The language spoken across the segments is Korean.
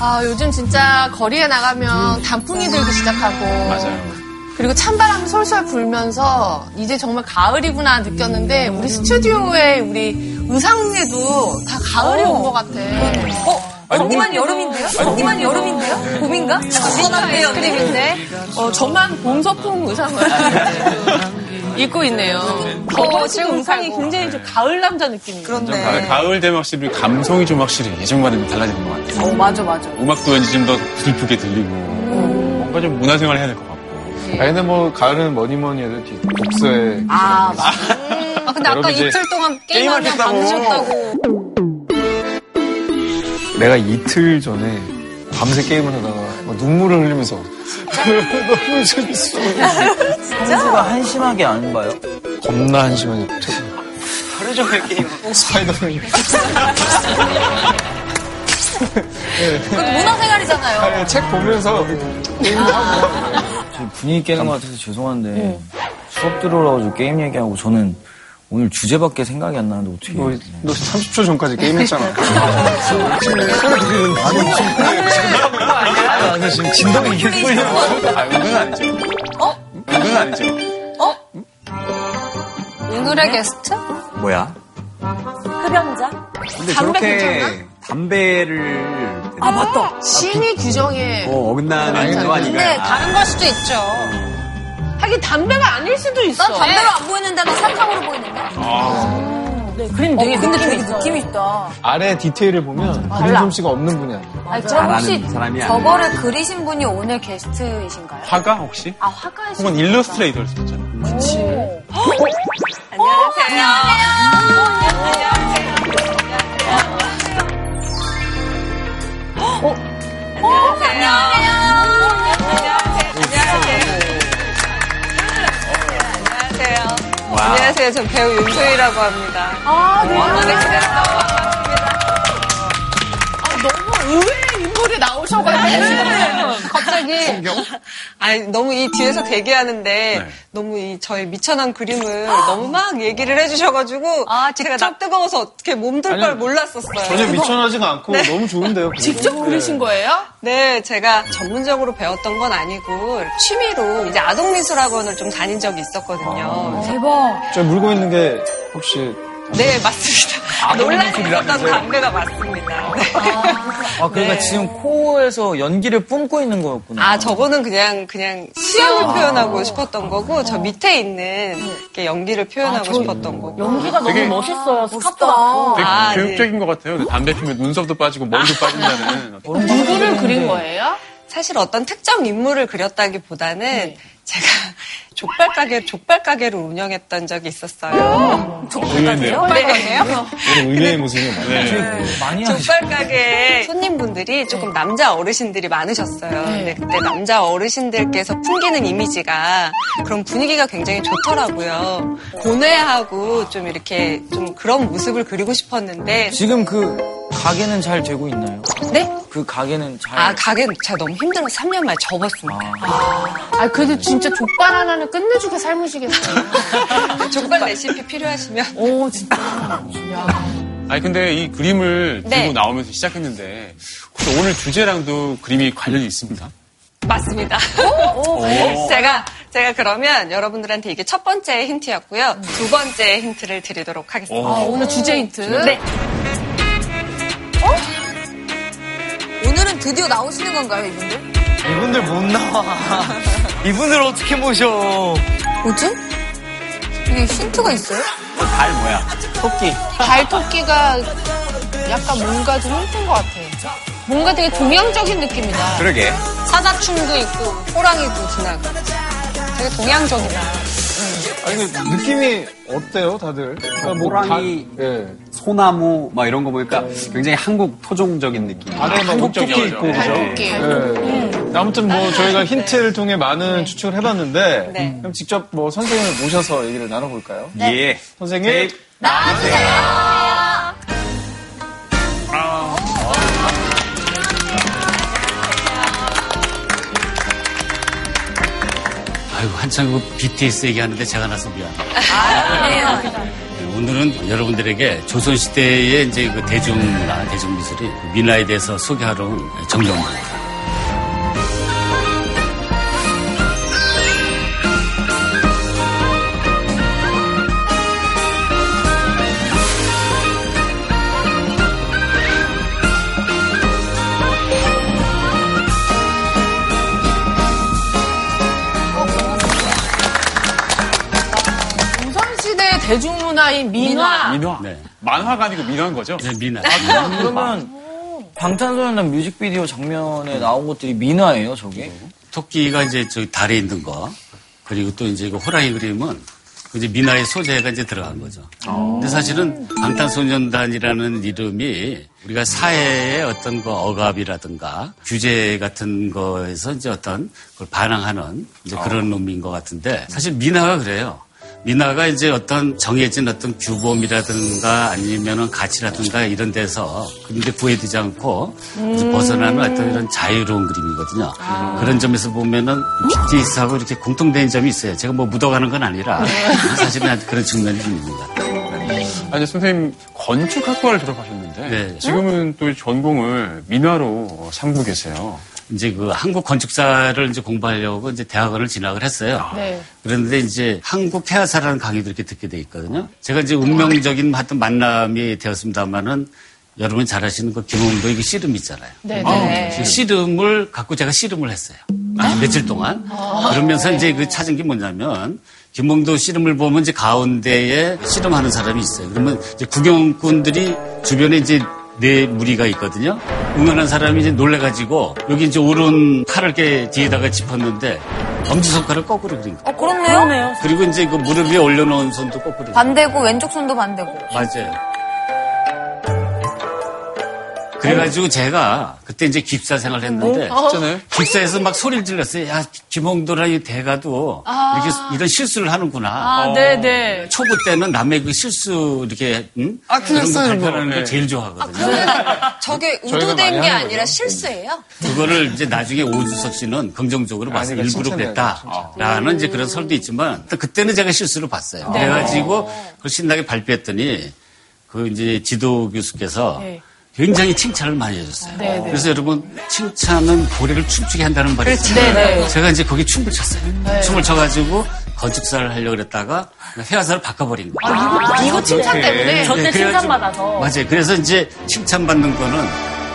아, 요즘 진짜 거리에 나가면 단풍이 들기 시작하고. 맞아요. 그리고 찬바람이 솔솔 불면서 이제 정말 가을이구나 느꼈는데 우리 스튜디오에 우리 의상에도 다 가을이 온 것 같아. 어? 저기만 여름인데요? 저기만 여름인데요? 봄인가? 선한데 아이스크림인데 어, 저만 봄 소품 의상을 입고 있네요. 어, 지금 의상이 굉장히 좀 가을 남자 느낌이에요. 그렇네. 가을, 가을 되면 확실히 감성이 좀 확실히 예전과 는 달라지는 것 같아요. 어, 맞아, 맞아. 음악도 왠지 좀더 슬프게 들리고 뭔가 좀 문화생활 해야 될 것 같고. 아 근데 뭐 가을은 뭐니 뭐니 해도 뒤- 독서에 아, 아, 근데 아까 이제 이틀 동안 게임하면 밤새셨다고. 내가 이틀 전에 밤새 게임을 하다가 막 눈물을 흘리면서 너무 재밌어. 선수가 한심하게 안 봐요? 겁나 한심하게 하루 종일 게임. 스파이더맨 그것도 문화생활이잖아요. 책 보면서 저 분위기 깨는 것 같아서 죄송한데 수업 들어오라고 게임 얘기하고 저는 오늘 주제밖에 생각이 안 나는데 어떻게 너, 너 30초 전까지 게임했잖아. 아니 지금 진동이 계속 걸려 아, 은근 아니죠. 어? 은근 아니죠. 오늘의 게스트? 뭐야? 흡연자? 근데 담배 저렇게 담배를 아, 맞다. 심의 규정에. 뭐 어긋나는 거 아닌가요? 근데 다른 걸 수도 있죠. 하긴 담배가 아닐 수도 있어. 난 담배로 안 보이는데 난 사탕으로 보이는데. 네, 그림 어, 되게 근데 느낌 되게. 느낌 있다. 아래 디테일을 보면 그림 솜씨가 없는 분이야. 아니, 그럼 혹시 저거를 그리신 분이 오늘 게스트이신가요? 화가 혹시? 아, 화가이신 혹은 일러스트레이터일 수 있잖아. 안녕하세요. 전 배우 윤소희라고 합니다. 아, 네. 원하게 너무 의외 의 인물이 나오셔가지고. 갑자기. 아니, 너무 이 뒤에서 대기하는데 네. 너무 이 저의 미천한 그림을 너무 막 얘기를 해주셔가지고 아, 제가 나 뜨거워서 어떻게 몸둘 아니, 걸 몰랐었어요. 전혀 미천하지가 않고 너무 좋은데요. 직접 그리신 거예요? 네, 제가 전문적으로 배웠던 건 아니고 취미로 이제 아동미술학원을 좀 다닌 적이 있었거든요. 대박. 저 물고 있는 게 혹시 네, 맞습니다. 논란이 있었던 담배가 맞습니다. 네. 아 그러니까 지금 코에서 연기를 뿜고 있는 거였구나 아, 저거는 그냥, 그냥 수영을 표현하고 싶었던 거고, 저 밑에 있는 이렇게 연기를 표현하고 싶었던 거고. 연기가 되게- 너무 멋있어요. 스카프가. 되게 아, 교육적인 것 같아요. 근데 담배 피면 눈썹도 빠지고 머리도 빠진다는. 누구를 그린 거예요? 사실 어떤 특정 인물을 그렸다기보다는 제가 족발 가게, 족발 가게를 운영했던 적이 있었어요. 의외인데요. 네. 이런 의외의 모습이 많아요. 네. 많이 하시 족발 가게에 손님분들이 조금 남자 어르신들이 많으셨어요. 근데 그때 남자 어르신들께서 풍기는 이미지가 그런 분위기가 굉장히 좋더라고요. 고뇌하고 좀 이렇게 좀 그런 모습을 그리고 싶었는데, 지금 그 가게는 잘 되고 있나요? 네? 그 가게는 잘 아, 가게 제가 너무 힘들어서 3년 만에 접었습니다. 아, 그래도 진짜 족발 하나는 끝내주게 삶으시겠어요. 족발 레시피 필요하시면. 오, 진짜. 아니 근데 이 그림을 들고 네. 나오면서 시작했는데 혹시 오늘 주제랑도 그림이 관련이 있습니까? 맞습니다. 제가 제가 그러면 여러분들한테 이게 첫 번째 힌트였고요. 두 번째 힌트를 드리도록 하겠습니다. 아, 오늘 주제 힌트. 네. 오늘은 드디어 나오시는 건가요, 이분들? 이분들 못 나와 이분들 어떻게 모셔 뭐지? 이게 힌트가 있어요? 달 뭐야? 토끼 발 토끼가 약간 뭔가 좀 힘든 것 같아. 뭔가 되게 동양적인 느낌이다. 그러게. 사자충도 있고 호랑이도 지나고 되게 동양적이다. 아니 근데 느낌이 어때요, 다들? 그러니까 뭐 호랑이. 가- 예. 소나무 막 이런 거 보니까 굉장히 한국 토종적인 느낌. 안에 막 한국적이죠. 있고 그죠? 예. 아무튼 뭐 저희가 힌트를 통해 많은 추측을 해봤는데 네. 그럼 직접 뭐 선생님을 모셔서 얘기를 나눠볼까요? 예. 선생님 아이고 한참 그 BTS 얘기하는데 제가 나서 미안해요. 네, 오늘은 여러분들에게 조선시대의 이제 그 대중문화, 대중미술이 민화에 대해서 소개하러 온 정경입니다. 대 대중문화인 민화. 민화. 네. 만화가 아니고 민화인 거죠? 네, 민화. 그러면 방탄소년단 뮤직비디오 장면에 나온 것들이 민화예요, 저게? 토끼가 이제 저 달에 있는 거 그리고 또 이제 그 호랑이 그림은 그 이제 민화의 소재가 이제 들어간 거죠. 근데 사실은 방탄소년단이라는 이름이 우리가 사회의 어떤 그 억압이라든가 규제 같은 거에서 이제 어떤 그걸 반항하는 이제 그런 의미인 것 같은데 사실 민화가 그래요. 민화가 이제 어떤 정해진 어떤 규범이라든가 아니면은 가치라든가 이런 데서 근데 구애되지 않고 이제 벗어나는 어떤 이런 자유로운 그림이거든요. 그런 점에서 보면은 BTS하고 이렇게 공통된 점이 있어요. 제가 뭐 묻어가는 건 아니라 사실은 그런 측면이 좀 있는 것 같아요. 아니, 선생님, 건축학과를 졸업하셨는데, 네. 지금은 또 전공을 민화로 삼고 계세요. 이제 그 한국 건축사를 이제 공부하려고 이제 대학원을 진학을 했어요. 네. 그런데 이제 한국 해화사라는 강의도 이렇게 듣게 돼 있거든요. 제가 이제 운명적인 하여튼 만남이 되었습니다만은 여러분 잘 아시는 그 김홍도 이게 씨름 있잖아요. 네, 네. 그 씨름을 갖고 제가 씨름을 했어요. 며칠 동안. 그러면서 이제 그 찾은 게 뭐냐면 김봉도 씨름을 보면 이제 가운데에 씨름하는 사람이 있어요. 그러면 이제 구경꾼들이 주변에 이제 네 무리가 있거든요. 응원한 사람이 이제 놀래가지고 여기 이제 오른 칼을 이렇게 뒤에다가 짚었는데 엄지손가락 거꾸로 그린 거. 어, 그렇네요. 그리고 이제 그 무릎 위에 올려놓은 손도 거꾸로. 그린 거. 반대고 왼쪽 손도 반대고. 맞아요. 그래가지고 제가 그때 이제 기사 생활을 했는데 있잖아요. 기사에서 막 소리를 질렀어요. 야, 김홍도라 이 대가도 이렇게 이런 실수를 하는구나. 아, 네네. 초보 때는 남의 그 실수 이렇게 응? 아, 그런 거 뭐. 걸 제일 좋아하거든요. 저게 저희가 의도된 게 아니라 거죠. 실수예요? 그거를 이제 나중에 오주석 씨는 긍정적으로 봐서 그러니까 일부러 그랬다라는 이제 그런 설도 있지만 또 그때는 제가 실수를 봤어요. 그래가지고 그걸 신나게 발표했더니 그 이제 지도 교수께서 네. 굉장히 칭찬을 많이 해줬어요. 네, 네. 그래서 여러분 칭찬은 고래를 춤추게 한다는 말이 있어요. 네, 네. 제가 이제 거기 춤을 췄어요. 춤을 춰가지고 건축사를 하려고 그랬다가 회화사를 바꿔버린 거예요. 아, 이거, 이거 칭찬 때문에. 저때 칭찬받아서. 맞아요. 그래서 이제 칭찬받는 거는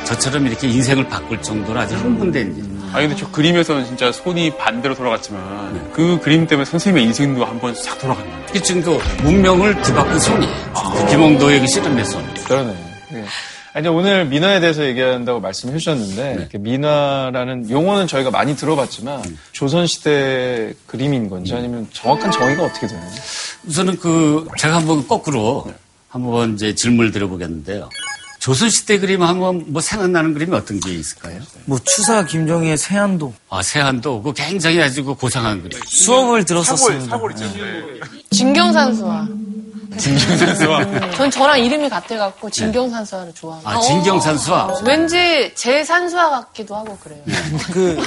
저처럼 이렇게 인생을 바꿀 정도로 아주 흥분된 일. 아니, 근데 저 그림에서는 진짜 손이 반대로 돌아갔지만, 그 그림 때문에 선생님의 인생도 한번 싹 돌아갔네요. 이 정도 문명을 뒤바꾼 손이에요. 김홍도의 그 씨름의 손. 그러네. 예. 아니, 오늘 민화에 대해서 얘기한다고 말씀해 주셨는데, 이렇게 민화라는 용어는 저희가 많이 들어봤지만, 조선 시대 그림인 건지 아니면 정확한 정의가 어떻게 되나요? 우선은 그 제가 한번 거꾸로 한번 이제 질문을 드려보겠는데요. 조선시대 그림 하면 뭐 생각나는 그림이 어떤 게 있을까요? 뭐 추사 김정희의 세안도 아, 세한도 그 굉장히 아주 그 고상한 그림. 수업을 들었었습니다. 진경산수화. 김준선수와 전 저랑 이름이 같아갖고 진경산수화를 좋아합니다. 아, 진경산수화. 왠지 제 산수화 같기도 하고 그래요. 그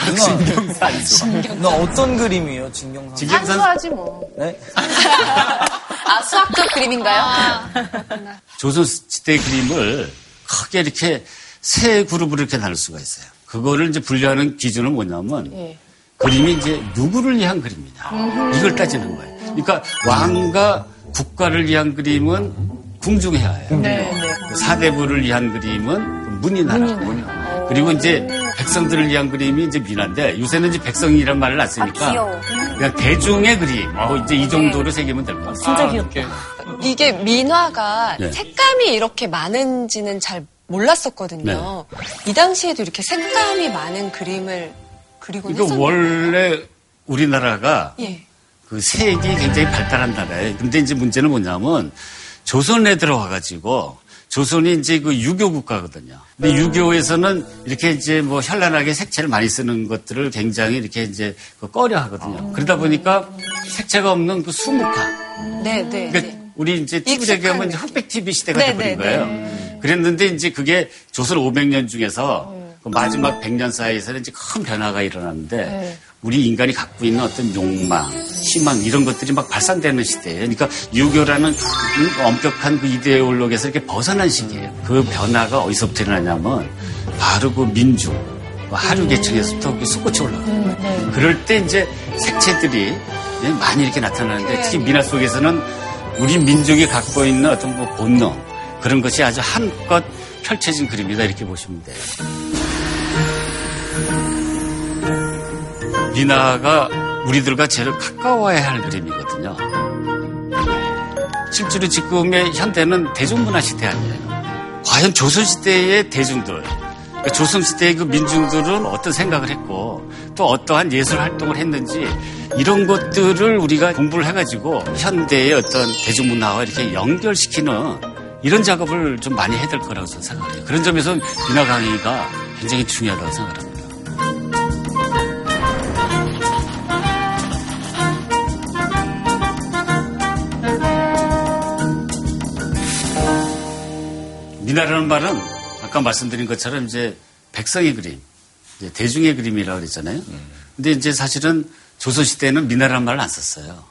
누나, 누나 어떤 그림이에요, 진경산? 진경산 산수화지 뭐. 네? 아, 수학적 그림인가요? 조선 시대 그림을 크게 이렇게 세 그룹으로 이렇게 나눌 수가 있어요. 그거를 이제 분류하는 기준은 뭐냐면 예. 그림이 이제 누구를 위한 그림이냐 이걸 따지는 거예요. 그러니까 왕과 국가를 위한 그림은 궁중해야예요. 네, 네. 사대부를 위한 그림은 문인하라. 그리고 이제 백성들을 위한 그림이 이제 민화인데 요새는 이제 백성이란 말을 안 쓰니까 귀여워. 그냥 대중의 그림 뭐 이제 이 정도로 새기면 될 것 같아요. 이렇게 이게 민화가 네. 색감이 이렇게 많은지는 잘 몰랐었거든요. 이 당시에도 이렇게 색감이 많은 그림을 그리곤 이거? 원래 우리나라가 예. 그 색이 굉장히 발달한 나라예요. 근데 이제 문제는 뭐냐면 조선에 들어와가지고 조선이 이제 그 유교 국가거든요. 근데 유교에서는 이렇게 이제 뭐 현란하게 색채를 많이 쓰는 것들을 굉장히 이렇게 이제 그 꺼려 하거든요. 그러다 보니까 색채가 없는 그 수묵화. 네, 네. 그러니까 네. 우리 이제 TV 얘기하면 이제 흑백 TV 시대가 네, 돼버린 네, 거예요. 그랬는데 이제 그게 조선 500년 중에서 그 마지막 100년 사이에서는 이제 큰 변화가 일어났는데 네. 우리 인간이 갖고 있는 어떤 욕망, 희망 이런 것들이 막 발산되는 시대예요. 그러니까 유교라는 그 엄격한 그 이데올로기에서 이렇게 벗어난 시기예요. 그 변화가 어디서부터 일어나냐면 바로 그 민중, 그 하류 계층에서부터 이렇게 솟구쳐 올라가요. 그럴 때 이제 색채들이 많이 이렇게 나타나는데 특히 미나 속에서는 우리 민족이 갖고 있는 어떤 뭐 본능 그런 것이 아주 한껏 펼쳐진 그림이다 이렇게 보시면 돼요. 미나가 우리들과 제일 가까워야 할 그림이거든요. 실제로 지금의 현대는 대중문화 시대 아니에요. 과연 조선시대의 대중들, 그러니까 조선시대의 그 민중들은 어떤 생각을 했고 또 어떠한 예술 활동을 했는지 이런 것들을 우리가 공부를 해가지고 현대의 어떤 대중문화와 이렇게 연결시키는 이런 작업을 좀 많이 해야 될 거라고 저는 생각해요. 그런 점에서 민화 강의가 굉장히 중요하다고 생각합니다. 미나라는 말은 아까 말씀드린 것처럼 이제 백성의 그림, 이제 대중의 그림이라고 그랬잖아요. 근데 이제 사실은 조선시대에는 미나라는 말을 안 썼어요.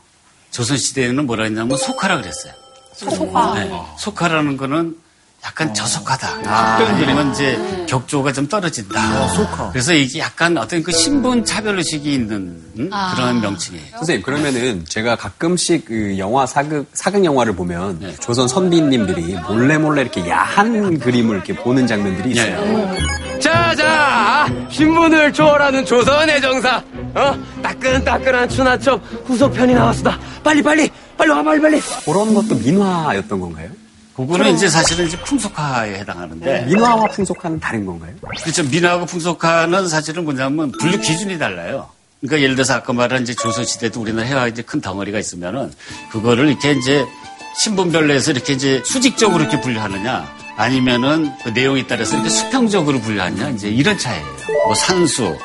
조선시대에는 뭐라 했냐면 속하라 그랬어요. 소화. 네. 속하라는 거는 약간 저속하다. 아니면 이제 격조가 좀 떨어진다. 그래서 이게 약간 어떤 그 신분 차별 의식이 있는 음? 그런 명칭이에요. 선생님 그러면은 제가 가끔씩 그 영화 사극 사극 영화를 보면 네. 조선 선비님들이 몰래 몰래 이렇게 야한 그림을 이렇게 보는 장면들이 있어요. 네. 자자 신분을 초월하는 조선의 정사 어 따끈따끈한 추나첩 후속 편이 나왔습니다 빨리 빨리 빨리 와 빨리 빨리 그런 것도 민화였던 건가요? 그거는 이제 사실은 이제 풍속화에 해당하는데 민화와 풍속화는 다른 건가요? 그렇죠. 민화하고 풍속화는 사실은 뭐냐면 분류 기준이 달라요. 그러니까 예를 들어서 아까 말한 이제 조선시대도 우리나라 해와 이제 큰 덩어리가 있으면은 그거를 이렇게 이제 신분별로 해서 이렇게 이제 수직적으로 이렇게 분류하느냐 아니면은 그 내용에 따라서 이렇게 수평적으로 분류하느냐 이제 이런 차이예요. 뭐 산수를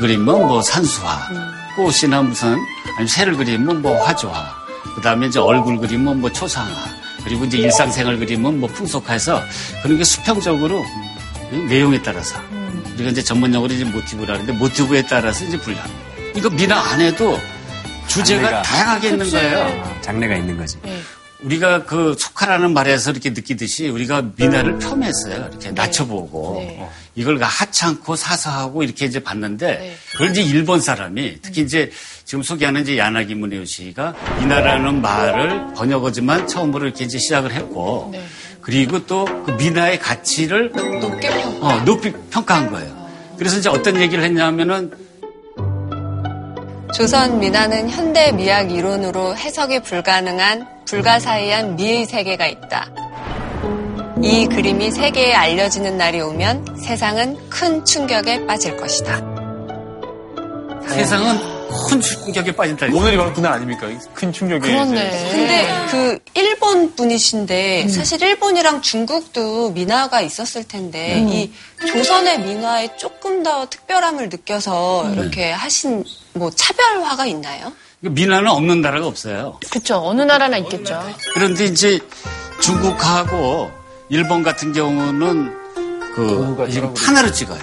그리면 뭐 산수화, 꽃이나 무슨 아니면 새를 그리면 뭐 화조화, 그 다음에 이제 얼굴 그리면 뭐 초상화, 그리고 이제 일상생활 그리면 뭐 풍속화해서 그런 게 수평적으로 음, 내용에 따라서 우리가 이제 전문용어로 이제 모티브라 하는데 모티브에 따라서 이제 분류하는 거예요. 이거 미나 안에도 주제가 장르가. 다양하게 있는 거예요. 장르가 있는 거지. 우리가 그 속하라는 말에서 이렇게 느끼듯이 우리가 미나를 폄했어요. 이렇게 낮춰보고 네. 이걸 그 하찮고 사사하고 이렇게 이제 봤는데 네. 그걸 이제 일본 사람이 특히 이제 지금 소개하는 이제 야나기 문혜우 씨가 미나라는 말을 번역어지만 처음으로 이렇게 이제 시작을 했고 네. 그리고 또 그 미나의 가치를 높게 평 어, 높이 평가한 거예요. 그래서 이제 어떤 얘기를 했냐면은 조선 민화는 현대 미학 이론으로 해석이 불가능한 불가사의한 미의 세계가 있다. 이 그림이 세계에 알려지는 날이 오면 세상은 큰 충격에 빠질 것이다. 세상은 큰 충격에 빠진다. 오늘이 바로 그날 아닙니까? 큰 충격에. 그렇네. 이제 근데 그 일본 분이신데 사실 일본이랑 중국도 민화가 있었을 텐데 이 조선의 민화에 조금 더 특별함을 느껴서 이렇게 하신 뭐 차별화가 있나요? 미나는 없는 나라가 없어요. 그쵸. 어느 나라나 있겠죠. 그런데 이제 중국하고 일본 같은 경우는 그 지금 판화로 찍어요.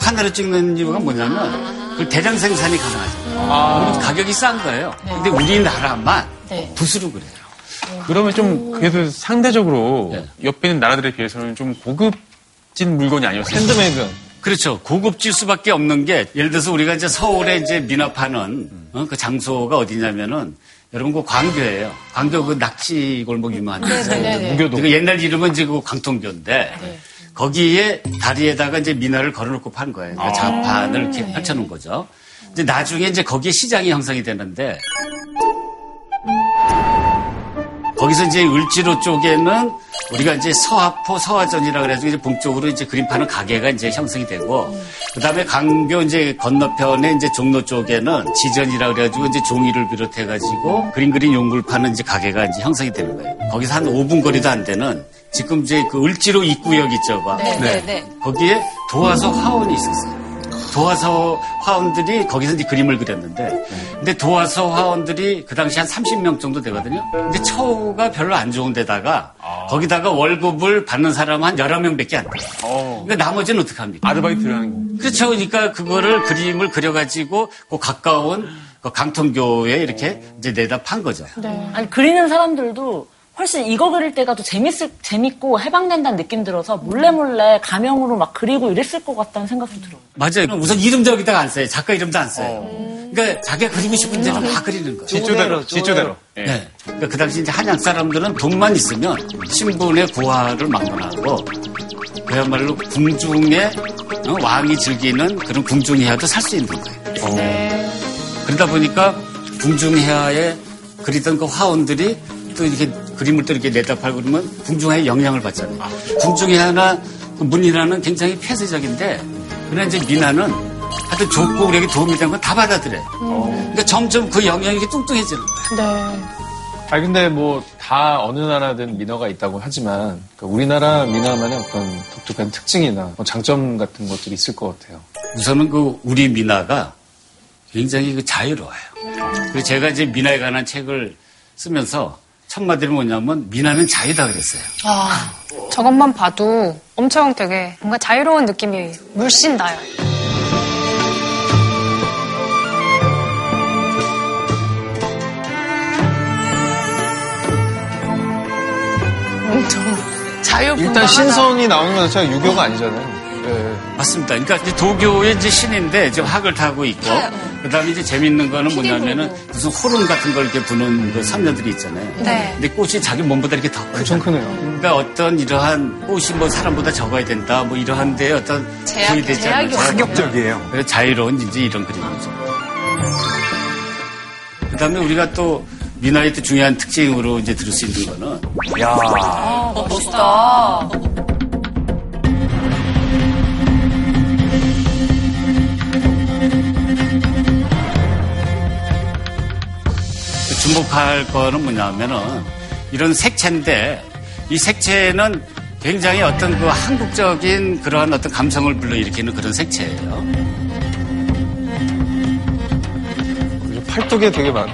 판화로 찍는 이유가 뭐냐면 그 대량 생산이 가능하죠. 우리 가격이 싼 거예요. 근데 우리나라만 네. 붓으로 그래요. 그러면 좀 그래도 상대적으로 네. 옆에 있는 나라들에 비해서는 좀 고급진 물건이 아니었어요. 핸드메이드. 그렇죠. 고급질 수밖에 없는 게 예를 들어서 우리가 이제 서울에 이제 민화 파는 어, 그 장소가 어디냐면은 여러분 그 광교예요. 광교 그 낙지 골목 유명한 데 있어요. 네네. 무교도. 그 옛날 이름은 이제 그 광통교인데 거기에 다리에다가 이제 미나를 걸어놓고 판 거예요. 그러니까 자판을 이렇게 펼쳐놓은 거죠. 이제 나중에 이제 거기에 시장이 형성이 되는데 거기서 이제 을지로 쪽에는 우리가 이제 서화포 서화전이라 그래가지고 이제 봉쪽으로 이제 그림 파는 가게가 이제 형성이 되고 그 다음에 강교 이제 건너편에 이제 종로 쪽에는 지전이라 그래가지고 이제 종이를 비롯해가지고 그림 그린 용구를 파는 이제 가게가 이제 형성이 되는 거예요. 거기서 한 5분 거리도 안 되는 지금 이제 그 을지로 입구역 있죠. 봐. 네, 네, 네. 거기에 도화소 화원이 있었어요. 도화서 화원들이 거기서 이제 그림을 그렸는데, 근데 도화서 화원들이 그 당시 한 30명 정도 되거든요. 근데 처우가 별로 안 좋은 데다가, 거기다가 월급을 받는 사람 한 11명밖에 안 돼요. 그러니까 나머지는 어떡합니까? 아르바이트를 하는 거. 그렇죠. 그러니까 그거를 그림을 그려가지고 그 가까운 그 강통교에 이렇게 이제 내다 판 거죠. 아니 그리는 사람들도 훨씬 이거 그릴 때가 더 재밌을 재밌고 해방된다는 느낌 들어서 몰래 몰래 가명으로 막 그리고 이랬을 것 같다는 생각이 들어요. 맞아요. 우선 이름도 여기다가 안 써요. 작가 이름도 안 써요. 그러니까 자기가 그리고 싶은 대로 막 그리는 거예요. 지조대로, 지조대로. 예. 네. 그러니까 그 당시 이제 한양 사람들은 돈만 있으면 신분의 고하를 막론하고 그야말로 궁중의 어, 왕이 즐기는 그런 궁중해야도 살 수 있는 거예요. 그러다 보니까 궁중해야에 그리던 그 화원들이 또 이렇게 그림을 또 이렇게 내다 팔고 그러면 궁중해에 영향을 받잖아요. 궁중해야나 그 문이라는 굉장히 폐쇄적인데 그러나 이제 민화는 하여튼 좋고 우리에게 도움이 되는 건 다 받아들여요. 그러니까 점점 그 영향이 뚱뚱해지는 거예요. 네. 아니 근데 뭐 다 어느 나라든 민화가 있다고 하지만 그 우리나라 민화만의 어떤 독특한 특징이나 뭐 장점 같은 것들이 있을 것 같아요. 우선은 그 우리 민화가 굉장히 그 자유로워요. 그리고 제가 이제 민화에 관한 책을 쓰면서 첫 마디는 뭐냐면 민화는 자유다 그랬어요. 아, 저것만 봐도 엄청 되게 뭔가 자유로운 느낌이 물씬 나요. 엄청 자유분방. 일단 신선이 나오는 것 자체가 유교가 아니잖아요. 예. 맞습니다. 그러니까 이제 도교의 이제 신인데 지금 학을 타고 있고 그다음에 이제 재밌는 거는 뭐냐면은 무슨 호름 같은 걸 이렇게 부는 그 삼녀들이 있잖아요. 네. 근데 꽃이 자기 몸보다 이렇게 더 엄청 크죠. 크네요. 그러니까 어떤 이러한 꽃이 뭐 사람보다 적어야 된다 뭐 이러한데 어떤 제약- 그게 되지 않아요. 제약이 파격적이에요. 그래서 자유로운 이제 이런 그림이죠. 그다음에 우리가 또또 중요한 특징으로 이제 들을 수 있는 거는 야, 멋있다. 주목할 거는 뭐냐면은 이런 색채인데 이 색채는 굉장히 어떤 그 한국적인 그러한 어떤 감성을 불러일으키는 그런 색채예요. 팔뚝에 되게 많.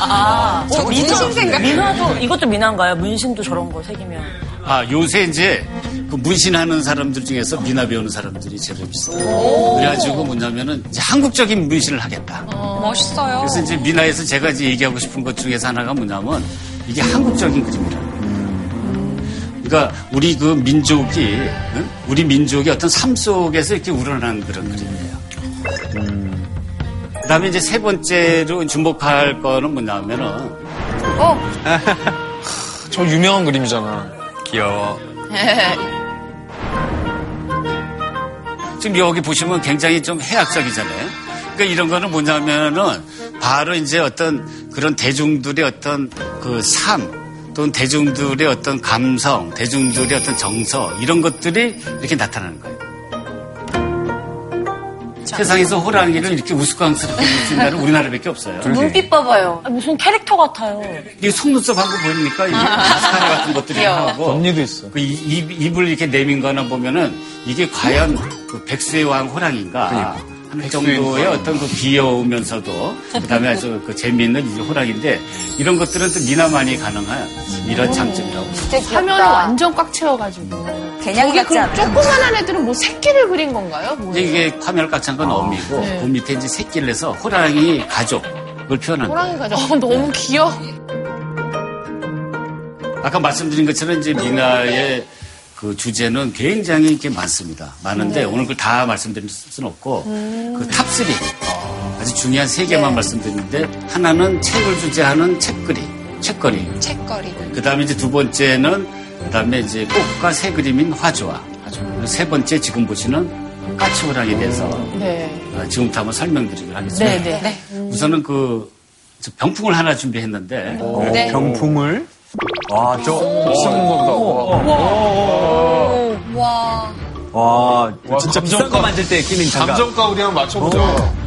아, 어, 문신 생각. 민화도 이것도 민화인가요? 문신도 저런 거 새기면. 아, 요새 이제 그 문신하는 사람들 중에서 미나 배우는 사람들이 제일 있어요. 그래가지고 뭐냐면은 이제 한국적인 문신을 하겠다. 멋있어요. 그래서 이제 미나에서 제가 이제 얘기하고 싶은 것 중에서 하나가 뭐냐면 이게 한국적인 그림이라는 거예요. 그러니까 우리 그 민족이 응? 우리 민족이 어떤 삶 속에서 이렇게 우러난 그런 그림이에요. 그다음에 이제 세 번째로 주목할 거는 뭐냐면은 저 유명한 그림이잖아. 귀여워. 지금 여기 보시면 굉장히 좀 해학적이잖아요. 그러니까 이런 거는 뭐냐면은 바로 이제 어떤 그런 대중들의 어떤 그 삶, 또는 대중들의 어떤 감성, 대중들의 어떤 정서, 이런 것들이 이렇게 나타나는 거예요. 세상에서 호랑이 를 이렇게 우스꽝스럽게 볼수 있는 나라는 우리나라밖에 없어요. 눈빛 봐봐요. 아, 무슨 캐릭터 같아요. 이게 속눈썹하고 보니까 이게 마스카라 같은 것들이 하고 언니도 있어. 그 입, 입을 이렇게 내민 거나 보면은 이게 과연 그 백수의 왕 호랑인가 하는 정도의 어떤 그 귀여우면서도 그다음에 아주 그 재미있는 이제 호랑인데 이런 것들은 또 미나만이 가능한 이런 장점이라고 진짜 화면이 귀엽다. 완전 꽉 채워가지고. 개냥이 같지 그 않아요? 조그만한 애들은 뭐 새끼를 그린 건가요? 뭐예요? 이게 화면을 꽉찬건 어미고 그 밑에 이제 새끼를 내서 호랑이 가족을 표현한 거예요. 호랑이 가족. 어, 너무 귀여워. 아까 말씀드린 것처럼 이제 민화의 그 주제는 굉장히 이렇게 많습니다. 많은데 오늘 그걸 다 말씀드릴 수는 없고 그 top 3 아주 중요한 세 개만 말씀드리는데 하나는 책을 주제하는 책거리, 책거리. 책거리. 그 다음에 이제 두 번째는 그 다음에 이제 꽃과 새 그림인 화조화. 그리고 세 번째 지금 보시는 까치호랑이에 대해서 네. 어, 지금부터 한번 설명드리도록 하겠습니다. 네, 네. 우선은 그저 병풍을 하나 준비했는데 네. 병풍을. 와, 저. 비싼 거보다. 와. 와, 진짜 감정가- 비싼 거 만들 때 끼는 장갑. 감정가 우리 한번 맞춰보자.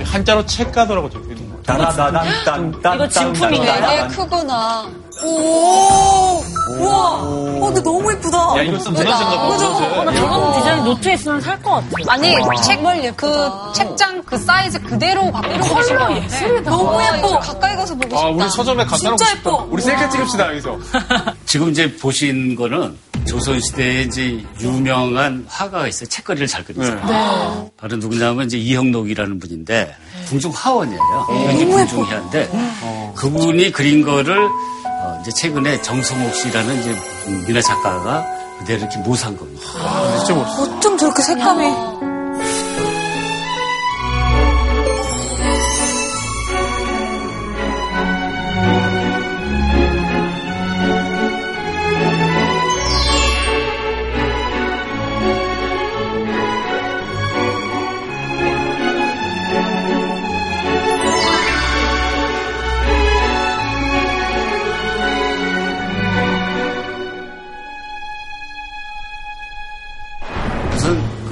한자로 책가도라고 적혀있는 거. 따라다단딴딴. 이거 진품인가요? 되게 크구나. 오. 우와. 어, 근데 너무 예쁘다. 야, 이거 좀 무너진가 봐. 그죠? 어, 나 저런 디자인 노트에 있으면 살 것 같아. 아니 책, 그 책장 그 사이즈 그대로 바꾸는 거 컬러 예술이다. 너무 예뻐. 가까이 가서 보고 아, 싶다. 우리 서점에 갖다 놓고 진짜 싶다. 예뻐. 우리 셀카 찍읍시다, 여기서. 지금 이제 보신 거는 조선시대에 이제 유명한 화가가 있어요. 책거리를 잘 그리잖아요. 바로 누구냐면 이제 이형록이라는 분인데 궁중 화원이에요. 현재 궁중희한데 그분이 그린 거를 어, 이제 최근에 정성옥 씨라는 이제 미나 작가가 그대로 이렇게 모사한 겁니다. 진짜 멋있어. 어쩜 저렇게 색감이.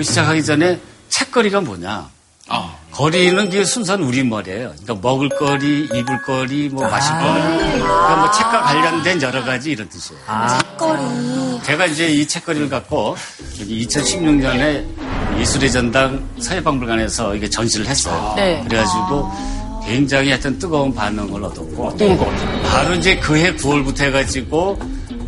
그 시작하기 전에 책거리가 뭐냐? 거리는 게 순수한 우리말이에요. 그러니까 먹을 거리, 입을 거리, 뭐 마실 거리. 그러니까 뭐 책과 관련된 여러 가지 이런 뜻이에요. 색거리. 제가 이제 이 책거리를 갖고 2016년에 예술의 전당 사회박물관에서 이게 전시를 했어요. 네. 그래가지고 굉장히 하여튼 뜨거운 반응을 얻었고. 뜨거운 것 같아요. 바로 이제 그해 9월부터 해가지고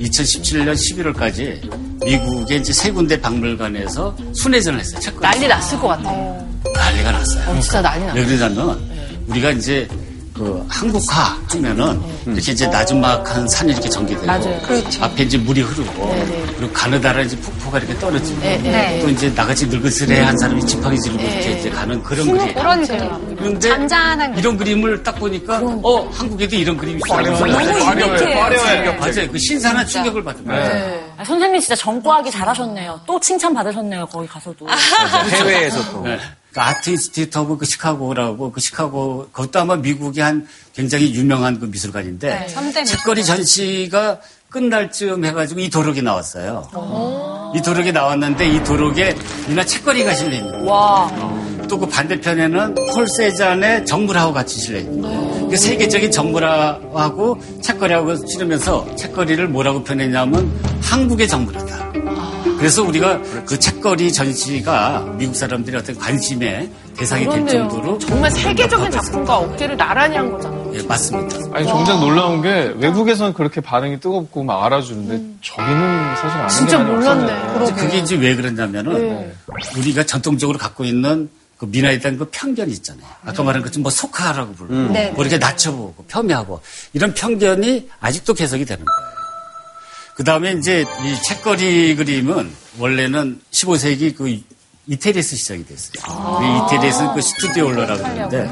2017년 11월까지 미국의 이제 세 군데 박물관에서 순회전을 했어요. 난리 났을 것 같아요. 난리가 났어요. 어, 진짜 난리 났어요. 왜 그러냐면 우리가 이제 그 한국화 하면은 이렇게 이제 나주막한 산이 이렇게 전개되고 맞아요. 그렇죠. 앞에 이제 물이 흐르고 네, 그리고 가느다라 이제 폭포가 이렇게 떨어지고 네, 네. 또 이제 나같이 늙은스레한 사람이 지팡이 지르고 이렇게 이제 가는 그런 그림. 그런 그림. 그런데 잔잔한 이런 그림을 딱 보니까 어 한국에도 이런 그림이 있어. 유니크해. 화려해. 맞아요. 그 신선한 충격을 받은 거예요. 아, 선생님 진짜 전과하기 잘하셨네요. 또 칭찬 받으셨네요. 거기 가서도. 해외에서 또. 네. 그 아트 인스티튜트 오브 그 시카고라고 그 시카고 그것도 아마 미국의 한 굉장히 유명한 그 미술관인데 네, 책거리 전시가 끝날 즈음 해가지고 이 도록이 나왔어요. 이 도록이 나왔는데 이 도록에 이나 책거리가 실려 있는 거예요. 와. 또그 반대편에는 폴 세잔의 정물하고 같이 실려 있는 거예요. 그 세계적인 정물하고 책거리하고 실으면서 책거리를 뭐라고 표현했냐면 한국의 정물이다. 그래서 우리가 그 책거리 전시가 미국 사람들이 어떤 관심의 대상이 될 그런데요. 정도로 정말 세계적인 작품과 억제를 나란히 한 거잖아요. 예, 맞습니다. 아니, 정작 놀라운 게 외국에서는 그렇게 반응이 뜨겁고 막 알아주는데 저기는 사실 아는 진짜 게 많이 몰랐네. 없었네요. 그러게. 그게 이제 왜 그러냐면은 우리가 전통적으로 갖고 있는 그 민화에 대한 그 편견이 있잖아요. 아까 말한 것처럼 뭐 속하라고 부르고 네. 뭐 이렇게 낮춰보고 폄훼하고 이런 편견이 아직도 계속이 되는 거예요. 그 다음에 이제 이 책거리 그림은 원래는 15세기 그 이태리에서 시작이 됐어요. 그 이태리에서는 그 스튜디올러라고 그러는데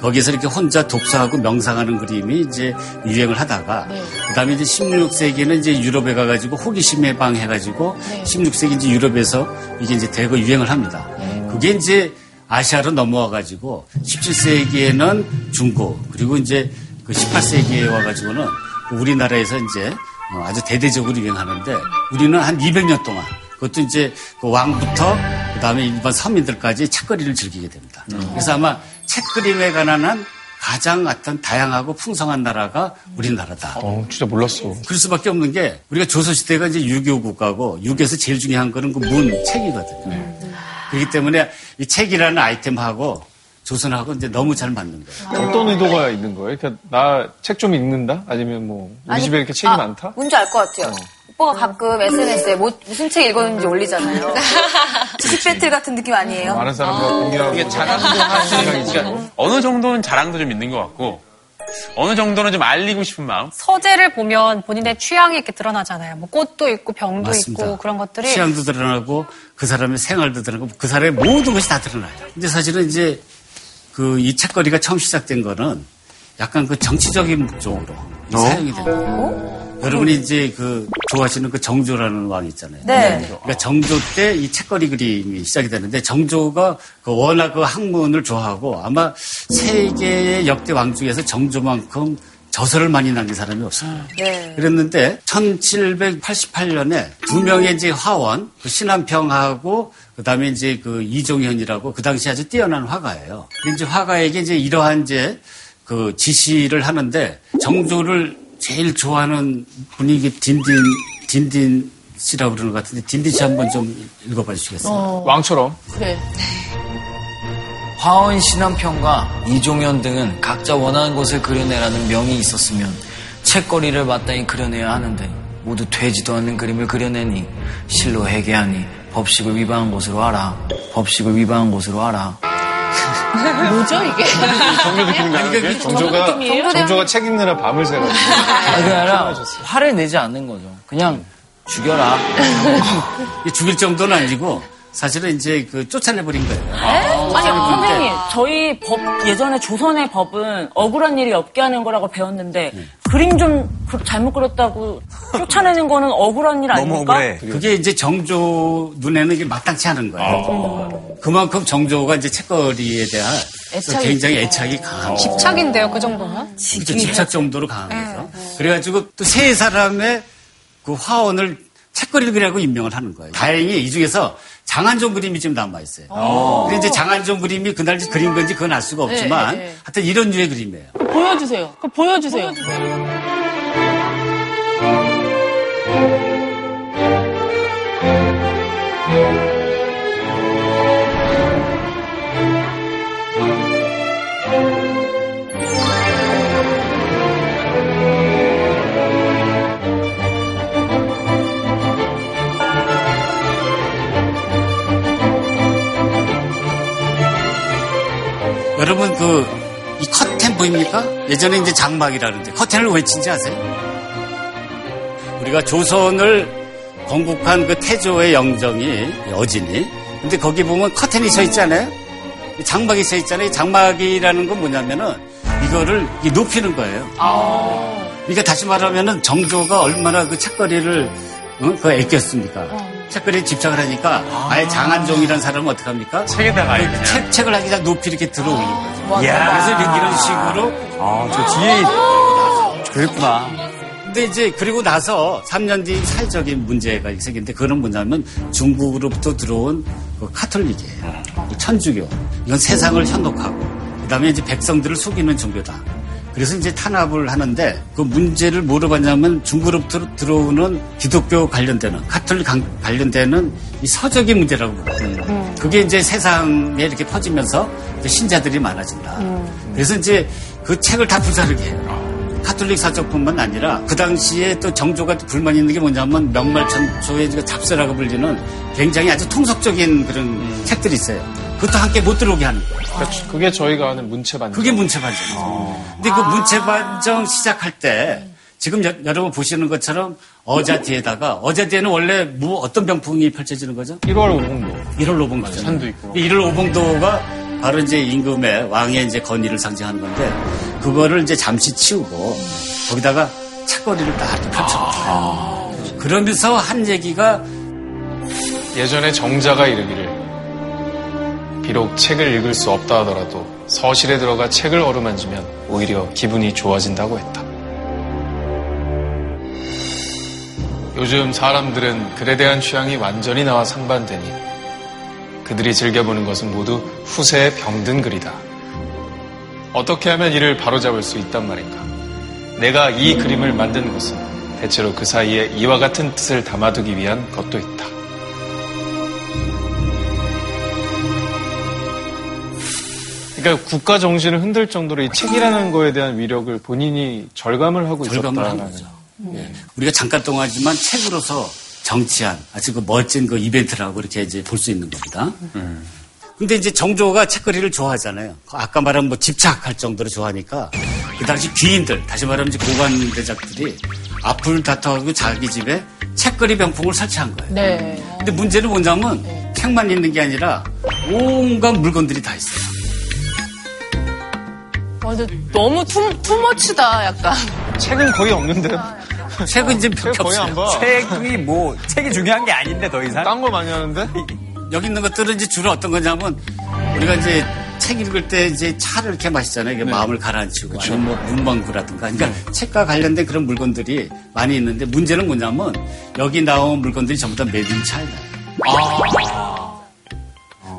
거기서 이렇게 혼자 독서하고 명상하는 그림이 이제 유행을 하다가 그다음에 이제 16세기는 이제 유럽에 가가지고 호기심 해방해가지고 16세기 이제 유럽에서 이게 이제 대거 유행을 합니다. 그게 이제 아시아로 넘어와가지고 17세기에는 중고 그리고 이제 그 18세기에 와가지고는 우리나라에서 이제 어, 아주 대대적으로 유행하는데 우리는 한 200년 동안 그것도 이제 그 왕부터 그다음에 일반 서민들까지 책거리를 즐기게 됩니다. 그래서 아마 책그림에 관한 한 가장 어떤 다양하고 풍성한 나라가 우리나라다. 어, 진짜 몰랐어. 그럴 수밖에 없는 게 우리가 조선시대가 이제 유교 국가고 유교에서 제일 중요한 거는 그 문, 책이거든요. 그렇기 때문에 이 책이라는 아이템하고 조선하고 이제 너무 잘 맞는 거예요. 어떤 의도가 있는 거예요? 그러니까 나 책 좀 읽는다? 아니면 뭐 우리 아니, 집에 이렇게 책이 아, 많다? 뭔지 알 것 같아요. 오빠가 가끔 SNS에 뭐, 무슨 책 읽었는지 올리잖아요. 지식 배틀 같은 느낌 아니에요? 많은 사람들이 공유하고 이게 자랑도 하시는 그러니까 어느 정도는 자랑도 좀 있는 것 같고 어느 정도는 좀 알리고 싶은 마음. 서재를 보면 본인의 취향이 이렇게 드러나잖아요. 뭐 꽃도 있고 병도 맞습니다. 있고 그런 것들이 취향도 드러나고 그 사람의 생활도 드러나고 그 사람의 모든 것이 다 드러나요. 근데 사실은 이제 그이 책거리가 처음 시작된 거는 약간 그 정치적인 목적으로 사용이 된 거예요. 여러분이 이제 그 좋아하시는 그 정조라는 왕이 있잖아요. 네. 그러니까 정조 때 이 책거리 그림이 시작이 되는데 정조가 그 워낙 그 학문을 좋아하고 아마 세계의 역대 왕 중에서 정조만큼 저서를 많이 남긴 사람이 없어요. 네. 그랬는데 1788년에 두 명의 이제 화원, 그 신한평하고 그다음에 이제 그 이종현이라고 그 당시 아주 뛰어난 화가예요. 이제 화가에게 이제 이러한 이제 그 지시를 하는데 정조를 제일 좋아하는 분이 딘딘, 딘딘 씨라고 그러는 것 같은데, 딘딘 씨 한번 좀 읽어봐 주시겠어요? 왕처럼. 그래. 화원 신한편과 이종현 등은 각자 원하는 것을 그려내라는 명이 있었으면 책거리를 마땅히 그려내야 하는데 모두 되지도 않는 그림을 그려내니 실로 회개하니 법식을 위반한 것으로 알아. 법식을 위반한 것으로 알아. 뭐죠, 이게? 정조 느낌이 나는데? 정조가? 정조가 책 읽느라 밤을 새가지고. 아, 그게 아니라 화를 내지 않는 거죠. 그냥 죽여라. 이 죽일 정도는 아니고, 사실은 이제 그 쫓아내버린 거예요. 아니, 선생님, 저희 법, 예전에 조선의 법은 억울한 일이 없게 하는 거라고 배웠는데, 그림 좀 그- 잘못 그렸다고 쫓아내는 거는 억울한 일 아닙니까? 그게 이제 정조 눈에는 이게 마땅치 않은 거예요. 그만큼 정조가 이제 책거리에 대한 애착이 굉장히. 애착이 강한 거죠. 집착인데요, 그 정도면? 그렇죠. 집착 정도로 강한 거죠. 그래가지고 또 세 사람의 그 화원을 책거리를 그리라고 임명을 하는 거예요. 다행히 이 중에서 장한종 그림이 지금 남아있어요. 근데 이제 장한종 그림이 그날 그린 건지 그건 알 수가 없지만 네, 네. 하여튼 이런 류의 그림이에요. 보여주세요. 그럼 보여주세요. 여러분 그 이 커튼 보입니까? 예전에 이제 장막이라는데 커튼을 왜 친지 아세요? 우리가 조선을 건국한 그 태조의 영정이 어진이 근데 거기 보면 커튼이 서 있잖아요. 이 장막이 서 있잖아요. 이 장막이라는 건 뭐냐면은 이거를 이 높이는 거예요. 그러니까 다시 말하면은 정조가 얼마나 그 책거리를 어? 그 애꼈습니까? 책거리에 집착을 하니까 아 예 장한종이라는 사람은 어떻게 합니까? 책에다가 그냥. 책, 책을 하기 전 높이 이렇게 들어 올린 거죠. 그래서 이런- 이런 식으로 아, 저 뒤에 그랬구나. 근데 이제 그리고 나서 3년 뒤 사회적인 문제가 생겼는데 그거는 뭐냐면 중국으로부터 들어온 그 카톨릭이에요. 그 천주교. 이건 세상을 현혹하고 그다음에 이제 백성들을 속이는 종교다. 그래서 이제 탄압을 하는데 그 문제를 뭐로 봤냐면 중국으로부터 들어오는 기독교 관련되는 카톨릭 관- 관련되는 이 서적의 문제라고 보거든요. 그게 이제 세상에 이렇게 퍼지면서 이제 신자들이 많아진다. 그래서 이제 그 책을 다 불사르게 해요. 카톨릭 사적뿐만 아니라 그 당시에 또 정조가 또 불만 있는 게 뭐냐면 명말천초의 그 잡서라고 불리는 굉장히 아주 통속적인 그런 책들이 있어요. 그것도 함께 못 들어오게 하는 거예요. 그러니까 그게 저희가 아는 문체 반정. 그게 문체 반정이죠. 근데 그 문체 반정 시작할 때 지금 여, 러분 보시는 것처럼 어자뒤에다가 어자뒤에는 원래 뭐 어떤 병풍이 펼쳐지는 거죠? 1월 오봉도. 1월 오봉도. 산도 있고. 1월 오봉도가 바로 이제 임금의 왕의 이제 건의를 상징하는 건데 그거를 이제 잠시 치우고 거기다가 책거리를 딱 이렇게 펼쳐놓어요. 그러면서 한 얘기가 예전에 정자가 이르기를 비록 책을 읽을 수 없다 하더라도 서실에 들어가 책을 어루만지면 오히려 기분이 좋아진다고 했다. 요즘 사람들은 글에 대한 취향이 완전히 나와 상반되니 그들이 즐겨보는 것은 모두 후세에 병든 글이다. 어떻게 하면 이를 바로잡을 수 있단 말인가? 내가 이 그림을 만든 것은 대체로 그 사이에 이와 같은 뜻을 담아두기 위한 것도 있다. 그러니까 국가 정신을 흔들 정도로 이 책이라는 거에 대한 위력을 본인이 절감을 하고 절감을 한 있었다라는. 거죠. 우리가 잠깐 동안이지만 책으로서 정치한 아주 그 멋진 그 이벤트라고 이렇게 이제 볼 수 있는 겁니다. 근데 이제 정조가 책거리를 좋아하잖아요. 아까 말한 뭐 집착할 정도로 좋아하니까 그 당시 귀인들, 다시 말하면 이제 고관 대작들이 앞을 다퉈가지고 자기 집에 책거리 병풍을 설치한 거예요. 네. 근데 문제는 뭐냐면 책만 있는 게 아니라 온갖 물건들이 다 있어요. 완전 너무 too, too much다, 약간. 책은 거의 없는데. 책은 이제 책 거의 안 봐. 책이 뭐, 책이 중요한 게 아닌데, 더 이상. 딴 거 많이 하는데? 여기 있는 것들은 이제 주로 어떤 거냐면 우리가 이제 책 읽을 때 이제 차를 이렇게 마시잖아요. 이게 마음을 가라앉히고 아니면 뭐 문방구라든가. 그러니까 책과 관련된 그런 물건들이 많이 있는데 문제는 뭐냐면 여기 나온 물건들이 전부 다인 차이나요.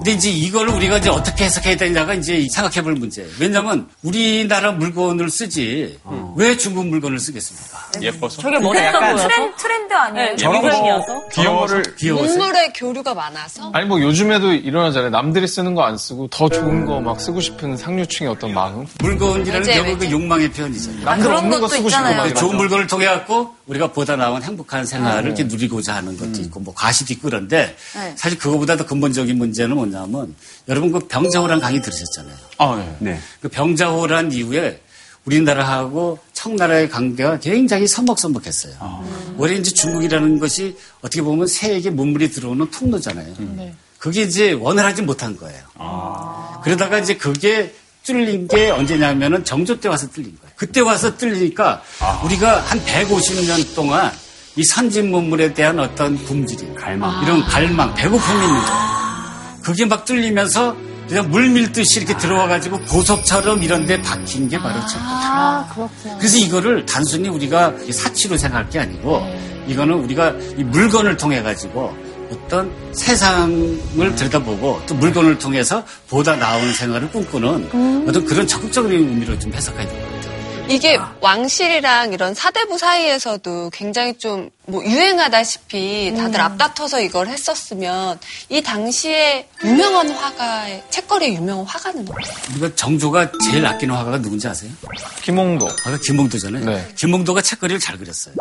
근데 이제 이걸 우리가 이제 어떻게 해석해야 되냐가 이제 생각해 볼 문제예요. 왜냐면 우리나라 물건을 쓰지 왜 중국 물건을 쓰겠습니까? 예뻐서. 저게 멋있어 보여서? 트렌, 트렌드 아니에요? 네, 거 유행이어서? 귀여워서 귀여워서. 문물의 교류가 많아서 아니 뭐 요즘에도 일어나잖아요. 남들이 쓰는 거 안 쓰고 더 좋은 거 막 쓰고 싶은 상류층의 어떤 마음. 물건이라는 외제, 결국 그. 욕망의 표현이잖아요. 남들 그런 없는 거 것도 쓰고 싶고 있잖아요. 막 좋은. 물건을 통해 갖고 우리가 보다 나은 행복한 생활을 이렇게 누리고자 하는 것도 있고 뭐 과시도 있고 그런데 네. 사실 그거보다 더 근본적인 문제는 뭐냐면 여러분 그 병자호란 강의 들으셨잖아요. 아, 네. 네. 그 병자호란 이후에 우리나라하고 청나라의 관계가 굉장히 서먹서먹했어요. 원래 이제 중국이라는 것이 어떻게 보면 세계 문물이 들어오는 통로잖아요. 그게 이제 원활하지 못한 거예요. 그러다가 이제 그게 뚫린 게 언제냐면은 정조 때 와서 뚫린 거예요. 그때 와서 뚫리니까 우리가 한 150년 동안 이 선진 문물에 대한 어떤 굶주림, 갈망. 이런 갈망, 배고픔이 있는 거예요. 그게 막 뚫리면서 그냥 물 밀듯이 이렇게 들어와가지고 보석처럼 이런 데 박힌 게 바로 책거예요. 아, 그렇구나. 그래서 이거를 단순히 우리가 사치로 생각할 게 아니고 이거는 우리가 이 물건을 통해 가지고 어떤 세상을 들여다보고 또 물건을 통해서 보다 나은 생활을 꿈꾸는 어떤 그런 적극적인 의미로 좀 해석해야 될것 같아요. 이게 왕실이랑 이런 사대부 사이에서도 굉장히 좀 뭐 유행하다시피 다들 앞다퉈서 이걸 했었으면 이 당시에 유명한 화가의 책거리에 유명한 화가는 뭐예요? 우리가 정조가 제일 아끼는 화가가 누군지 아세요? 김홍도. 화가 김홍도잖아요. 네. 김홍도가 책거리를 잘 그렸어요.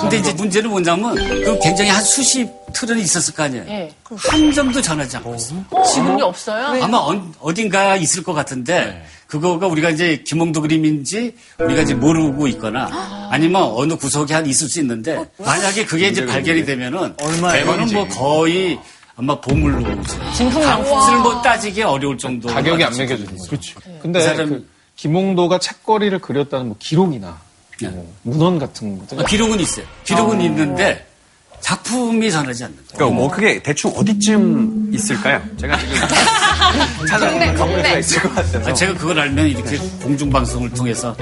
근데 이제 문제는 뭐냐면 그 굉장히 한 수십 틀은 있었을 거 아니에요. 예. 한 점도 전하지 않고 있어요. 지금이 없어요? 아마 어, 딘가 있을 것 같은데 그거가 우리가 이제 김홍도 그림인지 우리가 이제 모르고 있거나 아니면 어느 구석에 한 있을 수 있는데 만약에 그게 이제 발견이 되면은 대부분은 뭐 거의 아마 보물로 값을 뭐 따지기 어려울 정도 가격이 안 매겨지는 거죠. 그렇죠. 근데 그 사람- 그 김홍도가 책거리를 그렸다는 뭐 기록이나 뭐 문헌 같은 것들. 아, 기록은 있어요. 기록은 있는데 작품이 전하지 않는 거예요. 그러니까 뭐 그게 대충 어디쯤 있을까요? 제가 지금 찾아가볼 수가 있을 것 같아서. 아, 제가 그걸 알면 이렇게 공중 방송을 통해서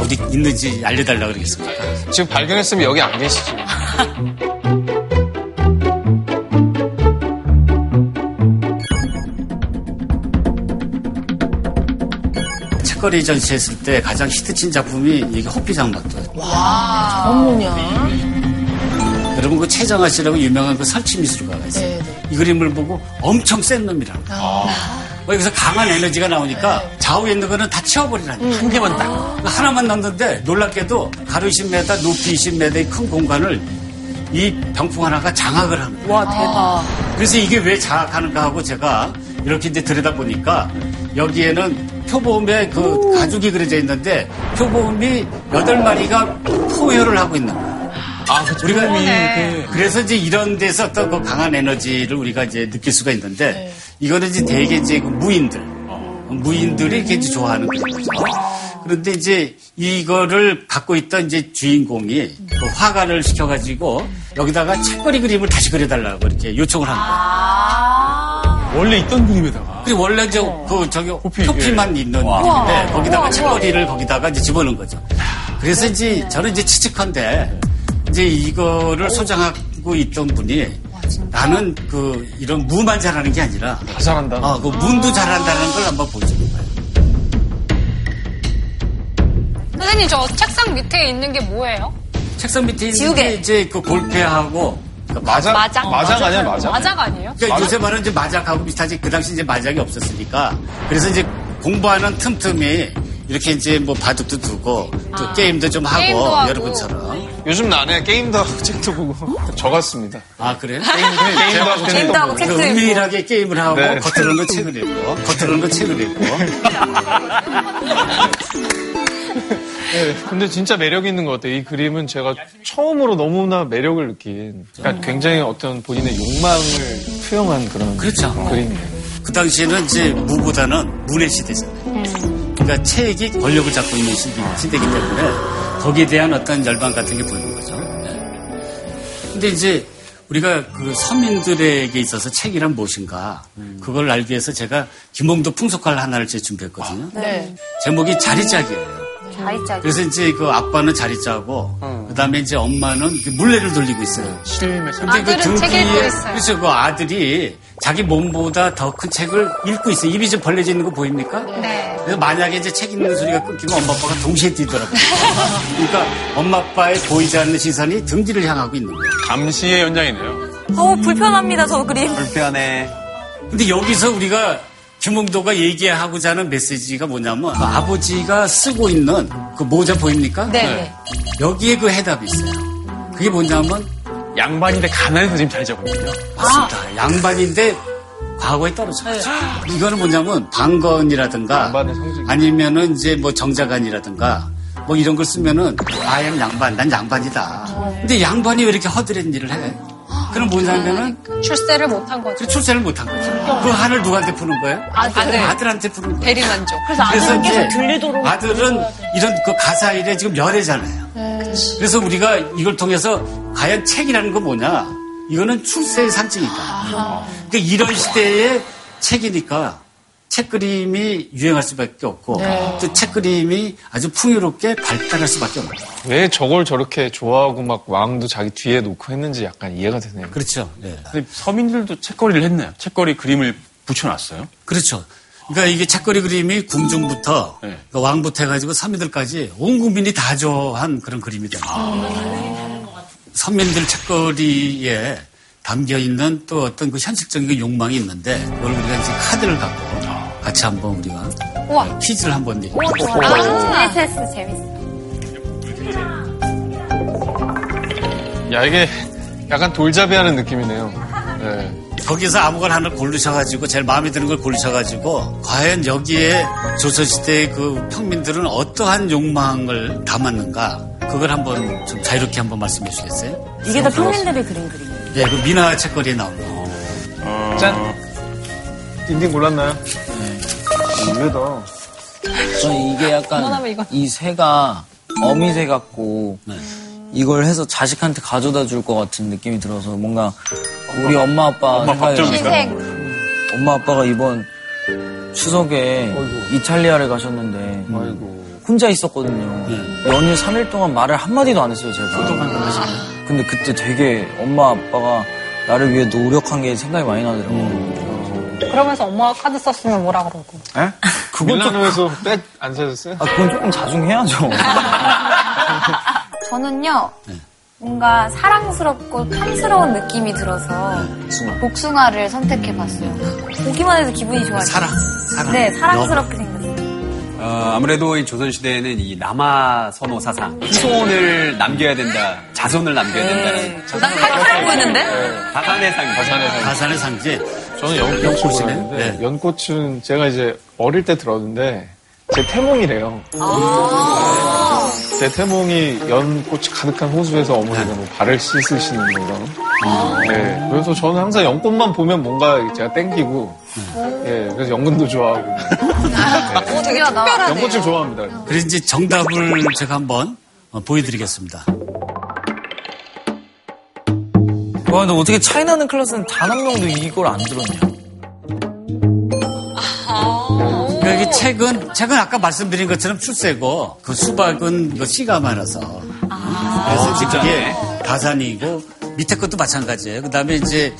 어디 있는지 알려달라 그러겠습니까? 지금 발견했으면 여기 안 계시죠. 책거리 전시했을 때 가장 히트친 작품이 이게 호피장막도예요. 어머냐. 여러분 그 최정아 씨라고 유명한 그 설치 미술가가 있어요. 네, 네. 이 그림을 보고 엄청 센 놈이라고. 뭐 여기서 강한 에너지가 나오니까 좌우에 있는 거는 다 치워버리라는 거예요. 한 개만 딱. 하나만 넣는데 놀랍게도 가로 20m, 높이 20m의 큰 공간을 이 병풍 하나가 장악을 하는 거예요. 와, 대박. 그래서 이게 왜 장악하는가 하고 제가 이렇게 이제 들여다보니까 여기에는 표범의 그 가죽이 그려져 있는데 표범이 여덟 마리가 포효를 하고 있는 거예요. 아, 그 우리가 그 그래서 이제 이런 데서 어떤 그 강한 에너지를 우리가 이제 느낄 수가 있는데 이거는 이제 대개 이제 그 무인들 무인들이 이렇게 이제 좋아하는 거죠. 그런데 이제 이거를 갖고 있던 이제 주인공이 그 화가를 시켜가지고 여기다가 책거리 그림을 다시 그려달라고 이렇게 요청을 한 거예요. 원래 있던 그림에다가. 그리고 원래 이제 그 저기 표피만 있는 그림인데 거기다가 책거리를 거기다가 이제 집어넣은 거죠. 그래서 이제 저는 이제 추측한데 이제 이거를 소장하고 있던 분이 나는 그 이런 무만 잘하는 게 아니라 다 잘한다. 아, 그 문도 잘한다는 걸 한번 거예요. 선생님 저 책상 밑에 있는 게 뭐예요? 책상 밑에 있는 지우개. 게 이제 그 골패하고 그 마작? 마작. 마작 아니야, 마작? 마작 아니에요? 그러니까 요새 말은 이제 마작하고 비슷하지 그 당시 이제 마작이 없었으니까 그래서 이제 공부하는 틈틈이 이렇게 이제 뭐 바둑도 두고 또 게임도 좀 하고, 게임도 하고. 여러분처럼 요즘 나네 게임도 하고 책도 보고 적었습니다. 아 그래요? 게임도 하고 게임도 하고 그 책도 읽고. 은밀하게 게임을 하고 네. 겉으로는 책을 읽고 겉으로는 책을 읽고 네, 근데 진짜 매력 있는 것 같아요. 이 그림은 제가 처음으로 너무나 매력을 느낀, 그러니까 굉장히 어떤 본인의 욕망을 투영한 그런 그렇죠. 그림이에요. 그 당시에는 이제 무보다는 문의 시대잖아요. 그러니까 책이 권력을 잡고 있는 시기, 시대이기 때문에 거기에 대한 어떤 열망 같은 게 보이는 거죠. 네. 근데 이제 우리가 그 서민들에게 있어서 책이란 무엇인가 그걸 알기 위해서 제가 김홍도 풍속할 하나를 제 준비했거든요. 네. 제목이 자리짝이에요. 자이짝. 그래서 이제 그 아빠는 자리 짜고 그다음에 이제 엄마는 그 물레를 돌리고 있어요. 실매서. 근데 그 아들은 책 읽고 있어요. 그래서 그 아들이 자기 몸보다 더 큰 책을 읽고 있어요. 입이 좀 벌려져 있는 거 보입니까? 네. 그래서 만약에 이제 책 읽는 소리가 끊기면 엄마 아빠가 동시에 뛰더라고요. 그러니까 엄마 아빠의 보이지 않는 시선이 등 뒤를 향하고 있는 거예요. 감시의 연장이네요. 어 불편합니다 저 그림. 불편해. 근데 여기서 우리가 김홍도가 얘기하고자 하는 메시지가 뭐냐면 그 아버지가 쓰고 있는 그 모자 보입니까? 네. 여기에 그 해답이 있어요. 그게 뭐냐면 양반인데 가난해서 지금 잘 자고 있거든요. 맞습니다. 양반인데 과거에 떨어졌죠. 이거는 뭐냐면 방건이라든가. 아니면은 이제 뭐 정자간이라든가 뭐 이런 걸 쓰면은 아엠 양반, 난 양반이다. 근데 양반이 왜 이렇게 허드렛 일을 해? 그럼 뭐냐면은 출세를 못한 거죠. 그 출세를 못한 거죠. 그 한을 누구한테 푸는 거예요? 아들. 아들한테 푸는 거예요. 대리만족. 그래서 아들은 이제 계속 들리도록. 아들은 이런 그 가사 일에 지금 열애잖아요. 그래서 우리가 이걸 통해서 과연 책이라는 건 뭐냐? 이거는 출세의 상징이다. 그러니까 이런 시대의 책이니까 책 그림이 유행할 수밖에 없고 또책 그림이 아주 풍요롭게 발달할 수밖에 없는 거예요. 왜 저걸 저렇게 좋아하고 막 왕도 자기 뒤에 놓고 했는지 약간 이해가 되네요. 그렇죠. 네. 근데 서민들도 책거리를 했나요? 책거리 그림을 붙여놨어요? 그렇죠. 그러니까 이게 책거리 그림이 궁중부터 네. 그 왕부터 해가지고 서민들까지 온 국민이 다 좋아한 그런 그림이 됩니다. 서민들 책거리에 담겨 있는 또 어떤 그 현실적인 그 욕망이 있는데 그걸 우리가 이제 카드를 갖고 같이 한번 우리가 우와. 퀴즈를 한번 내고 아, SNSS 재밌어. 야 이게 약간 돌잡이 하는 느낌이네요. 네. 거기서 아무거나 하나 고르셔가지고 제일 마음에 드는 걸 고르셔가지고 과연 여기에 조선시대의 그 평민들은 어떠한 욕망을 담았는가 그걸 한번 좀 자유롭게 한번 말씀해 주시겠어요? 이게 다 평민들이 그린 그림이에요. 네, 그 민화 책거리에 나온 거. 어, 짠. 딘딘 골랐나요? 네. 의외다. 저는 이게 약간. 이 새가 어미새 같고 이걸 해서 자식한테 가져다 줄 것 같은 느낌이 들어서 뭔가 우리 엄마 아빠 엄마. 엄마 아빠가 이번 추석에 이탈리아를 가셨는데 아이고. 혼자 있었거든요. 연휴 3일 동안 말을 한마디도 안 했어요, 제가. 근데 그때 되게 엄마 아빠가 나를 위해 노력한 게 생각이 많이 나더라고요. 그러면서 엄마가 카드 썼으면 뭐라 그러고. 에? 그건 좀- 밀라노에서 백안 사셨어요? 아, 그건 조금 자중해야죠. 저는요. 뭔가 사랑스럽고 탐스러운 느낌이 들어서 복숭아. 복숭아 를 선택해봤어요. 보기만 해도 기분이 좋아요. 사랑. 사랑. 네, 사랑스럽게 생겼어요. 어, 아무래도 이 조선시대에는 이 남아 선호 사상, 후손을 남겨야 된다, 자손을 남겨야 된다는 난 살살 보이는데? 다산의 상. 가산의 상. 가산의 상지. 저는 연꽃을 연꽃이네. 네. 연꽃은 제가 이제 어릴 때 들었는데 제 태몽이래요. 제 태몽이 연꽃이 가득한 호수에서 어머니가 뭐 발을 씻으시는 뭐 이런. 네, 그래서 저는 항상 연꽃만 보면 뭔가 제가 땡기고, 예, 그래서 연근도 좋아하고. 오, 되게 특별하네. 연꽃을 좋아합니다. 그래서 이제 정답을 제가 한번 어, 보여드리겠습니다. 와, 근데 어떻게 차이나는 클래스는 단 한 명도 이걸 안 들었냐? 그러니까 이 책은, 책은 아까 말씀드린 것처럼 출세고, 그 수박은 그 씨가 많아서. 그래서 이제 그게 다산이고, 밑에 것도 마찬가지예요. 그 다음에 이제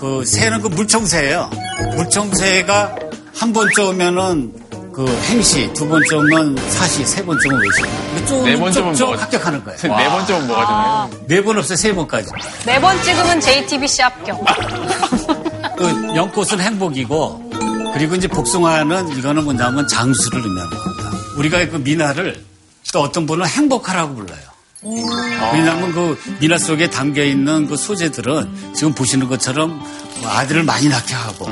그 새는 그 물총새예요. 물총새가 한 번째 오면은 그 행시, 두 번째 오면 사시, 세 번째 오면 외시. 쭉, 네 번째 오면 쭉, 쭉 뭐가- 합격하는 거예요. 네 번째면 뭐가 되나요? 네번 없어요, 세 번까지. 네 번 찍으면 JTBC 합격. 그 연꽃은 행복이고 그리고 이제 복숭아는 이거는 뭐냐면 장수를 의미하는 겁니다. 우리가 그 미나를 또 어떤 분은 행복하라고 불러요. 왜냐하면 그 미나 속에 담겨 있는 그 소재들은 지금 보시는 것처럼 뭐 아들을 많이 낳게 하고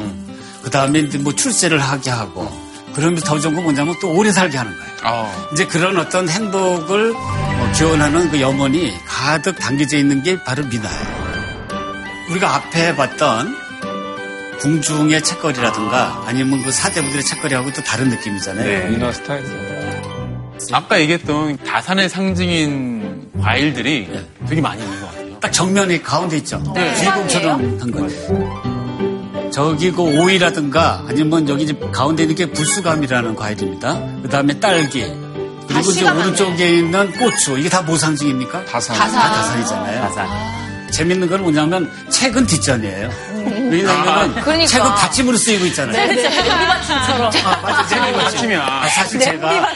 그 다음에 이제 뭐 출세를 하게 하고 그러면서 더 좋은 건 뭐냐면 또 오래 살게 하는 거예요. 아, 이제 그런 어떤 행복을 어, 기원하는 그 염원이 가득 담겨져 있는 게 바로 미나예요. 우리가 앞에 봤던 궁중의 책거리라든가 아니면 그 사대부들의 책거리하고 또 다른 느낌이잖아요. 미나 스타일. 아까 얘기했던 다산의 상징인 과일들이 되게 많이 있는 것 같아요. 딱 정면이 가운데 있죠. 네. 주인공처럼 한 거예요. 저기 그 오이라든가 아니면 여기 이제 가운데 있는 게 불수감이라는 과일입니다. 그 다음에 딸기, 그리고 이제 오른쪽에 있는 고추 이게 다뭐 상징입니까? 다산. 다산. 다 다산이잖아요. 다산. 재밌는 건 뭐냐면 책은 뒷전이에요. 왜냐하면 그러니까. 책은 받침으로 쓰이고 있잖아요. 네비밭춤처럼. 아, 맞아, 받침이야. 아, 사실 제가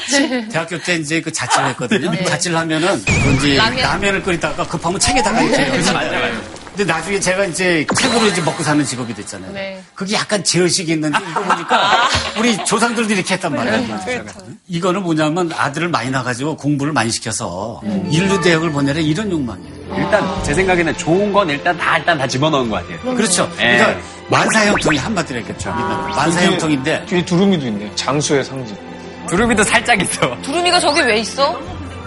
대학교 때 이제 그 자취를 했거든요. 자취를 하면은 그 이제 라면. 을 끓이다가 급하면 책에다가 이렇게 그래서 맞아요. 근데 나중에 제가 이제 책으로 이제 먹고 사는 직업이 됐잖아요. 네. 그게 약간 제의식이 있는데 이거 보니까 우리 조상들도 이렇게 했단 말이에요. 이거는 뭐냐면 아들을 많이 낳아가지고 공부를 많이 시켜서 인류 대학을 보내라 이런 욕망이에요. 일단 제 생각에는 좋은 건 일단 다 일단 다 집어넣은 것 같아요. 그렇죠. 예. 그러니까 만사형통이 한마디로 했겠죠. 만사형통인데 뒤에 두루미도 있네요. 장수의 상징. 두루비도 살짝 있어. 두루미가 저기 왜 있어?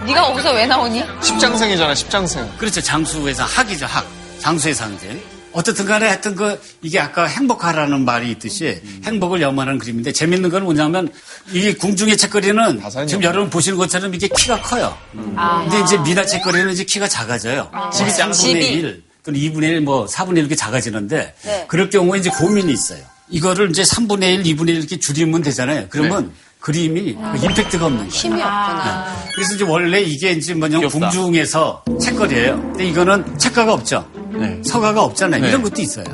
네가 거기서 왜 나오니? 십장생이잖아, 십장생. 그렇죠. 장수에서 학이죠, 학. 장수의 상징. 어떻든 간에 하여튼 그, 이게 아까 행복하라는 말이 있듯이 행복을 염원하는 그림인데 재밌는 건 뭐냐면 이 궁중의 책거리는 지금. 여러분 보시는 것처럼 이게 키가 커요. 근데 이제 미나 책거리는 이제 키가 작아져요. 집이 3분의 1 또는 2분의 1, 뭐 4분의 1 이렇게 작아지는데 네. 그럴 경우에 이제 고민이 있어요. 이거를 이제 3분의 1, 2분의 1 이렇게 줄이면 되잖아요. 그러면 그림이 그 임팩트가 없는 거예요. 힘이 없구나. 그래서 이제 원래 이게 이제 뭐냐 면 귀엽다. 궁중에서 책거리예요. 근데 이거는 책가가 없죠. 네. 서가가 없잖아요. 네. 이런 것도 있어요.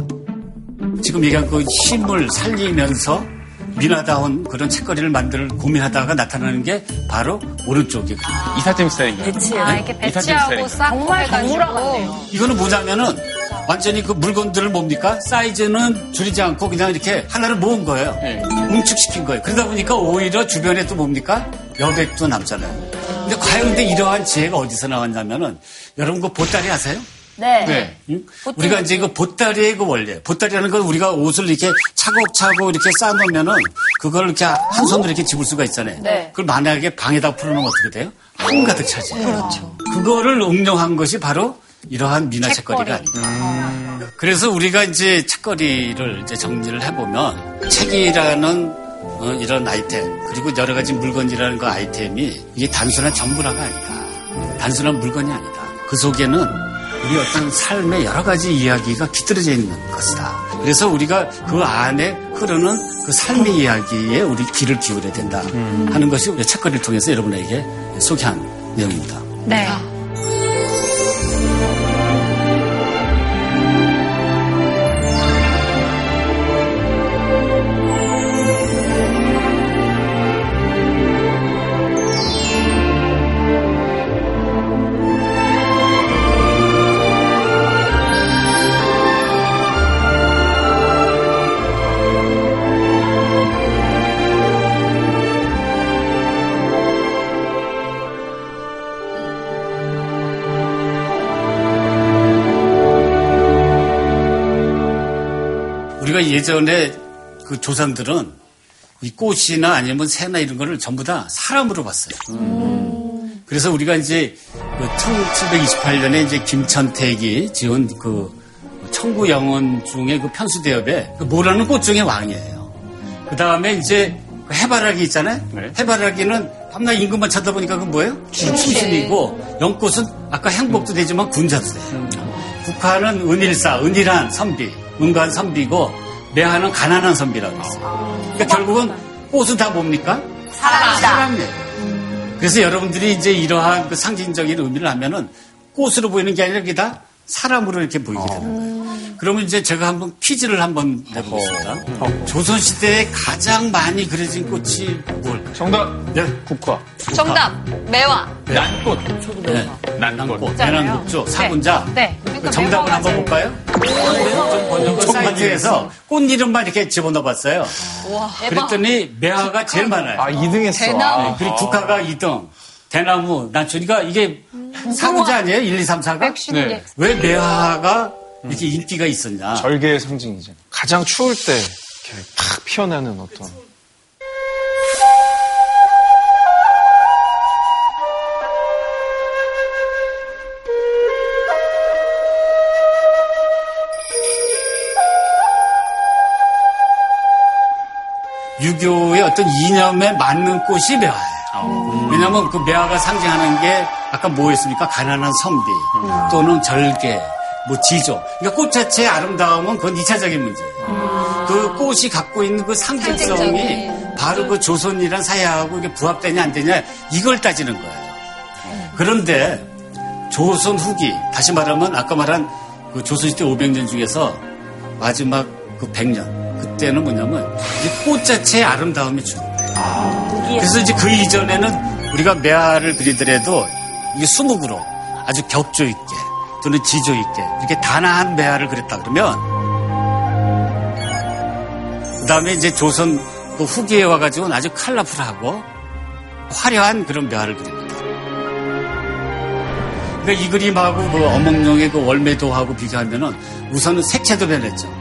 지금 얘기한 그 힘을 살리면서 미나다운 그런 책거리를 만들 고민하다가 나타나는 게 바로 오른쪽에 이사팀 스타일인가요? 배치. 아, 이렇게 배치하고? 싹 정말 같네요. 이거는 뭐냐면은 완전히 그 물건들을 뭡니까? 사이즈는 줄이지 않고 그냥 이렇게 하나를 모은 거예요. 네. 응축시킨 거예요. 그러다 보니까 오히려 주변에 또 뭡니까? 여백도 남잖아요. 근데 과연 근데 이러한 지혜가 어디서 나왔냐면은 여러분 그 보따리 아세요? 네. 네. 응? 우리가 이제 그 보따리의 그 원리, 보따리라는 건 우리가 옷을 이렇게 차곡차곡 이렇게 쌓아놓으면은 그걸 이렇게 한 손으로 이렇게 집을 수가 있잖아요. 네. 그걸 만약에 방에다 풀어놓으면 어떻게 돼요? 한 가득 차지해요. 그렇죠. 그거를 응용한 것이 바로 이러한 미나 책거리가 아닌가. 그래서 우리가 이제 책거리를 이제 정리를 해보면 책이라는 어, 이런 아이템 그리고 여러 가지 물건이라는 그 아이템이 이게 단순한 전부라가 아니다. 단순한 물건이 아니다. 그 속에는 우리 어떤 삶의 여러 가지 이야기가 깃들어져 있는 것이다. 그래서 우리가 그 안에 흐르는 그 삶의 이야기에 우리 귀를 기울여야 된다 하는 것이 우리 책거리를 통해서 여러분에게 소개한 내용입니다. 네. 우리가 예전에 그 조상들은 이 꽃이나 아니면 새나 이런 거를 전부 다 사람으로 봤어요. 그래서 우리가 이제 그 1728년에 이제 김천택이 지은 그 청구 영원 중에 그 편수대업에 그 모라는 꽃 중의 왕이에요. 그 다음에 이제 그 해바라기 있잖아요. 네. 해바라기는 밤낮 임금만 쳐다보니까 그 뭐예요? 춘신이고 영꽃은 아까 행복도 되지만 군자도 돼요. 국화는 은일사, 은일한 선비, 은관 선비고 매화는 가난한 선비라고 했어요. 그러니까 결국은 꽃은 다 뭡니까? 사람이다. 사람이에요. 그래서 여러분들이 이제 이러한 그 상징적인 의미를 하면은 꽃으로 보이는 게 아니라 이게 다 사람으로 이렇게 보이게 되는 거예요. 그러면 이제 제가 한번 퀴즈를 한번 내보겠습니다. 조선시대에 가장 많이 그려진 꽃이 뭘까요? 정답. 네. 국화. 정답. 매화. 난꽃. 네. 난꽃. 대南국조 사군자. 네. 그 그러니까 정답을 한번 볼까요? 번역을 사이트에서 꽃 이름만 이렇게 집어넣어 봤어요. 그랬더니 매화가 제일 많아요. 아, 2등 했어. 네, 아. 그리고 국화가 2등. 대나무, 난초니까 이게 사군자 아니에요? 1, 2, 3, 4가? 네. 왜 매화가 이렇게 인기가 있었냐? 절개의 상징이죠. 가장 추울 때 이렇게 팍 피어나는 어떤. 유교의 어떤 이념에 맞는 꽃이 매화예요. 왜냐하면 그 매화가 상징하는 게 아까 뭐였습니까? 가난한 선비 또는 절개, 뭐 지조. 그러니까 꽃 자체의 아름다움은 그건 2차적인 문제예요. 그 꽃이 갖고 있는 그 상징성이 바로 그 조선이란 사회하고 이게 부합되냐 안 되냐 이걸 따지는 거예요. 그런데 조선 후기 다시 말하면 아까 말한 그 조선시대 500년 중에서 마지막 그 100년 그때는 뭐냐면 이제 꽃 자체의 아름다움이 주는데 그래서 이제 그 이전에는 우리가 매화를 그리더라도 이게 수묵으로 아주 격조 있게 또는 지조 있게 이렇게 단아한 매화를 그렸다 그러면 그다음에 이제 조선 그 후기에 와가지고는 아주 컬러풀하고 화려한 그런 매화를 그립니다. 그러니까 이 그림하고 그 어몽룡의 그 월매도하고 비교하면은 우선은 색채도 변했죠.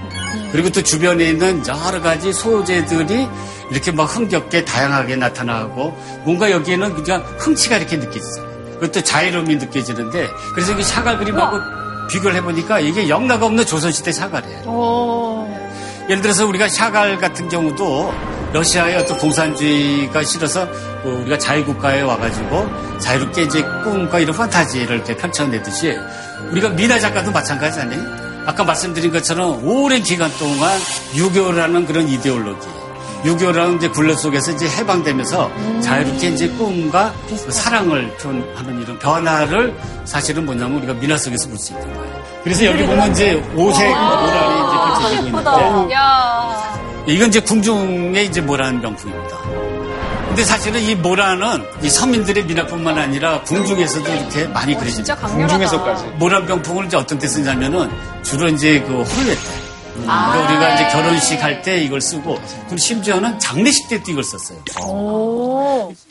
그리고 또 주변에 있는 여러 가지 소재들이 이렇게 막 흥겹게 다양하게 나타나고 뭔가 여기에는 그냥 흥치가 이렇게 느껴지잖아요. 그것도 자유로움이 느껴지는데 그래서 이게 샤갈 그림하고 비교를 해보니까 이게 영락 없는 조선시대 샤갈이에요. 예를 들어서 우리가 샤갈 같은 경우도 러시아의 어떤 공산주의가 싫어서 그 우리가 자유국가에 와가지고 자유롭게 이제 꿈과 이런 판타지를 이렇게 펼쳐내듯이 우리가 미나 작가도 마찬가지 아니에요? 아까 말씀드린 것처럼 오랜 기간 동안 유교라는 그런 이데올로기, 유교라는 이제 굴레 속에서 이제 해방되면서 자유롭게 이제 꿈과 그 사랑을 표현하는 이런 변화를 사실은 뭐냐면 우리가 미나 속에서 볼 수 있는 거예요. 그래서 여기 보면 이제 오색 모란이 이제 펼쳐지고 있는데 야. 이건 이제 궁중의 이제 모란 명품입니다. 근데 사실은 이 모란은 이 서민들의 미나뿐만 아니라 궁중에서도 이렇게 많이 그려집니다. 강렬하다. 모란 병풍을 이제 어떤 때 쓰냐면은 주로 이제 그 혼례 때. 아, 그러니까 우리가 네. 이제 결혼식 할 때 이걸 쓰고 그리고 심지어는 장례식 때도 이걸 썼어요.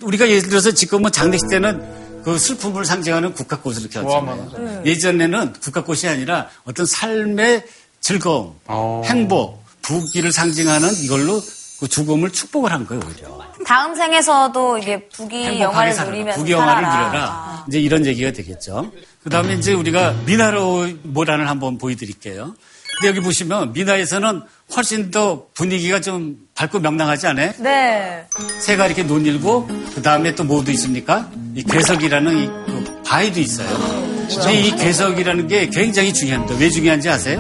우리가 예를 들어서 지금은 장례식 때는 그 슬픔을 상징하는 국화꽃을 이렇게 하잖아요. 예전에는 국화꽃이 아니라 어떤 삶의 즐거움, 행복, 부귀를 상징하는 이걸로 그 죽음을 축복을 한 거예요, 오히려. 다음 생에서도 이게 행복하게 영화를 살아라. 누리면서 부귀 영화를 살아라. 누려라. 이제 이런 얘기가 되겠죠. 그 다음에 이제 우리가 미나로 모란을 한번 보여드릴게요. 근데 여기 보시면 미나에서는 훨씬 더 분위기가 좀 밝고 명랑하지 않아요? 네. 새가 이렇게 논일고 그 다음에 또 뭐도 있습니까? 이 괴석이라는 이, 그 바위도 있어요. 근데 이 괴석이라는 게 굉장히 중요합니다. 왜 중요한지 아세요?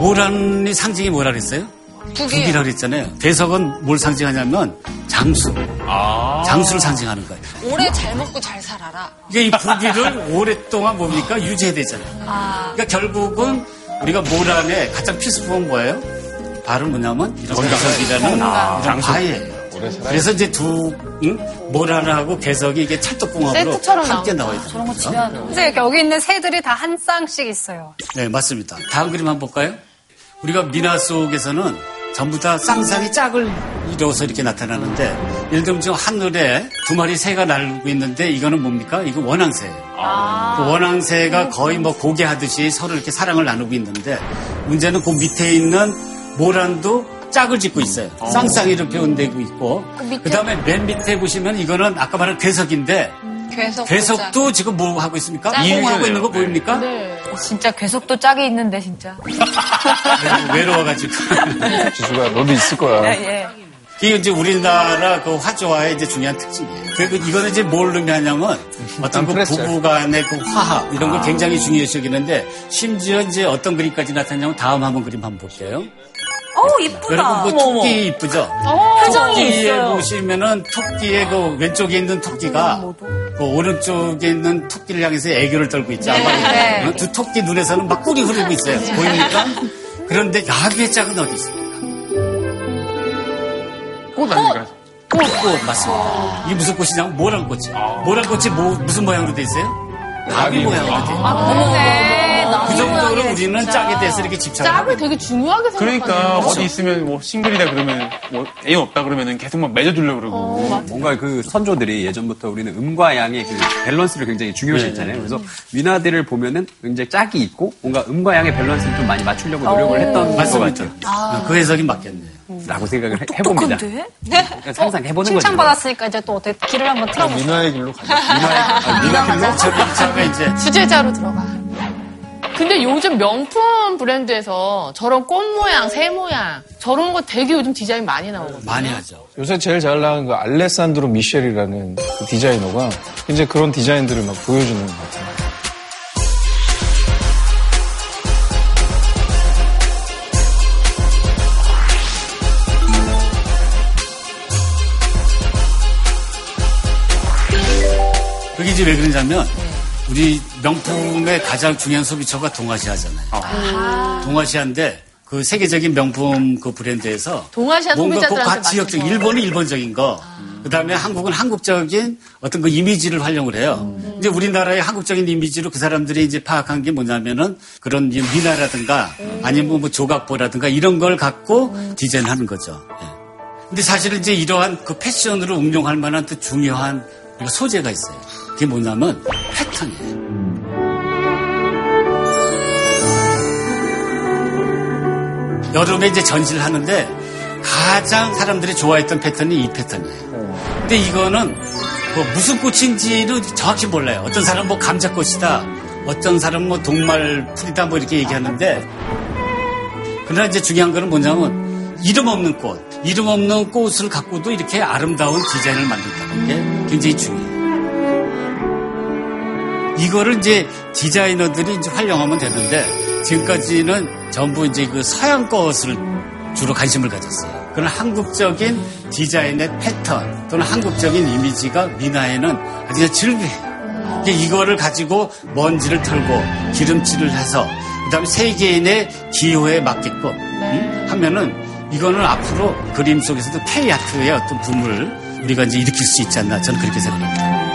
모란의 상징이 뭐라 그랬어요? 북이라고 그랬잖아요. 괴석은 뭘 상징하냐면 장수. 장수를 상징하는 거예요. 오래 잘 먹고 잘 살아라. 이게 이 부기를 오랫동안 뭡니까? 유지해야 되잖아요. 그러니까 결국은 우리가 모란의 가장 필수품은 뭐예요? 바로 뭐냐면 이런 개석이라는 이런 바위예요. 그래서 이제 두 응? 모란하고 개석이 이게 찰떡궁합으로 세트처럼 함께 나와 저런 거. 집에 하는 근데 여기 있는 새들이 다 한 쌍씩 있어요. 네, 맞습니다. 다음 그림 한번 볼까요? 우리가 미나 속에서는 전부 다 쌍쌍이 짝을 이뤄서 이렇게 나타나는데 예를 들면 지금 하늘에 두 마리 새가 날고 있는데 이거는 뭡니까? 이거 원앙새예요. 그 원앙새가 거의 뭐 고개하듯이 서로 이렇게 사랑을 나누고 있는데 문제는 그 밑에 있는 모란도 짝을 짓고 있어요. 쌍쌍이로 표현되고 있고 그 다음에 맨 밑에 보시면 이거는 아까 말한 괴석인데 괴석. 괴석도 지금 뭐 하고 있습니까? 해요. 있는 거 보입니까? 진짜 괴석도 짝이 있는데 진짜. 외로워가지고. 지수가 너도 있을 거야. 예. 이게 이제 우리나라 그 화조화의 이제 중요한 특징이에요. 그리고 이거는 이제 뭘 의미하냐면 어떤 그 부부 간의 그 화합 이런 걸 굉장히 중요시 여기는데 심지어 이제 어떤 그림까지 나타나냐면 다음 한번 그림 한번 볼게요. 어우 이쁘다. 여러분 그. 토끼 이쁘죠? 표정이 토끼에 있어요. 보시면은 토끼의 그 왼쪽에 있는 토끼가 그 오른쪽에 있는 토끼를 향해서 애교를 떨고 있죠. 네. 어, 두 토끼 눈에서는 막 꿀이 흐르고 있어요. 보입니까? 그런데 야기의 짝은 어디 있습니까? 꽃 아닌가요? 꽃, 꽃, 맞습니다. 이게 무슨 꽃이냐면 모란 꽃이. 모란 꽃이 뭐, 무슨 모양으로 돼 있어요? 나비 모양으로 돼 있어요. 그러네. 그 정도로 우리는 짝에 대해서 이렇게 집착을 하고 짝을 되게 중요하게 생각하네. 그러니까 어디 있으면 뭐 싱글이다 그러면 뭐 애인 없다 그러면은 계속 막 맺어주려고 그러고. 뭔가 그 선조들이 예전부터 우리는 음과 양의 그 밸런스를 굉장히 중요시했잖아요. 그래서 민화들을 보면은 굉장히 짝이 있고 뭔가 음과 양의 밸런스를 좀 많이 맞추려고 노력을 했던 것. 같아요. 그 해석이 맞겠네요. 라고 생각을 해- 해봅니다. 똑똑한데? 그러니까 상상 해보는 거죠. 칭찬받았으니까 이제 또 어떻게 길을 한번 틀어보자. 민화의 길로 가자. 민화길로 저기 저가 이제 주제자로 들어가. 근데 요즘 명품 브랜드에서 저런 꽃 모양, 새 모양, 저런 거 되게 요즘 디자인 많이 나오거든요. 많이 하죠. 요새 제일 잘 나가는 거 그 알레산드로 미셸이라는 그 디자이너가 이제 그런 디자인들을 막 보여주는 것 같아요. 그게 이제 왜 그러냐면 네. 우리 명품의 가장 중요한 소비처가 동아시아잖아요. 동아시아인데 그 세계적인 명품 그 브랜드에서 동아시아 뭔가 그 과- 지역적. 일본은 일본적인 거. 그다음에 한국은 한국적인 어떤 그 이미지를 활용을 해요. 이제 우리나라의 한국적인 이미지로 그 사람들이 이제 파악한 게 뭐냐면은 그런 이 미나라든가 아니면 뭐 조각보라든가 이런 걸 갖고 디자인하는 거죠. 예. 근데 사실은 이제 이러한 그 패션으로 응용할 만한 또 중요한 그 소재가 있어요. 그게 뭐냐면 패턴이에요. 여름에 이제 전시를 하는데 가장 사람들이 좋아했던 패턴이 이 패턴이에요. 근데 이거는 뭐 무슨 꽃인지는 정확히 몰라요. 어떤 사람은 뭐 감자꽃이다. 어떤 사람은 뭐 동말풀이다. 뭐 이렇게 얘기하는데 그러나 이제 중요한 거는 뭐냐면 이름 없는 꽃, 이름 없는 꽃을 갖고도 이렇게 아름다운 디자인을 만든다는 게 굉장히 중요해요. 이거를 이제 디자이너들이 이제 활용하면 되는데 지금까지는 전부 이제 그 서양 것을 주로 관심을 가졌어요. 그런 한국적인 디자인의 패턴 또는 한국적인 이미지가 미나에는 아주 즐겨해요. 이거를 가지고 먼지를 털고 기름칠을 해서 그다음에 세계인의 기호에 맞게끔 음? 하면은 이거는 앞으로 그림 속에서도 K아트의 어떤 붐을 우리가 이제 일으킬 수 있지 않나 저는 그렇게 생각합니다.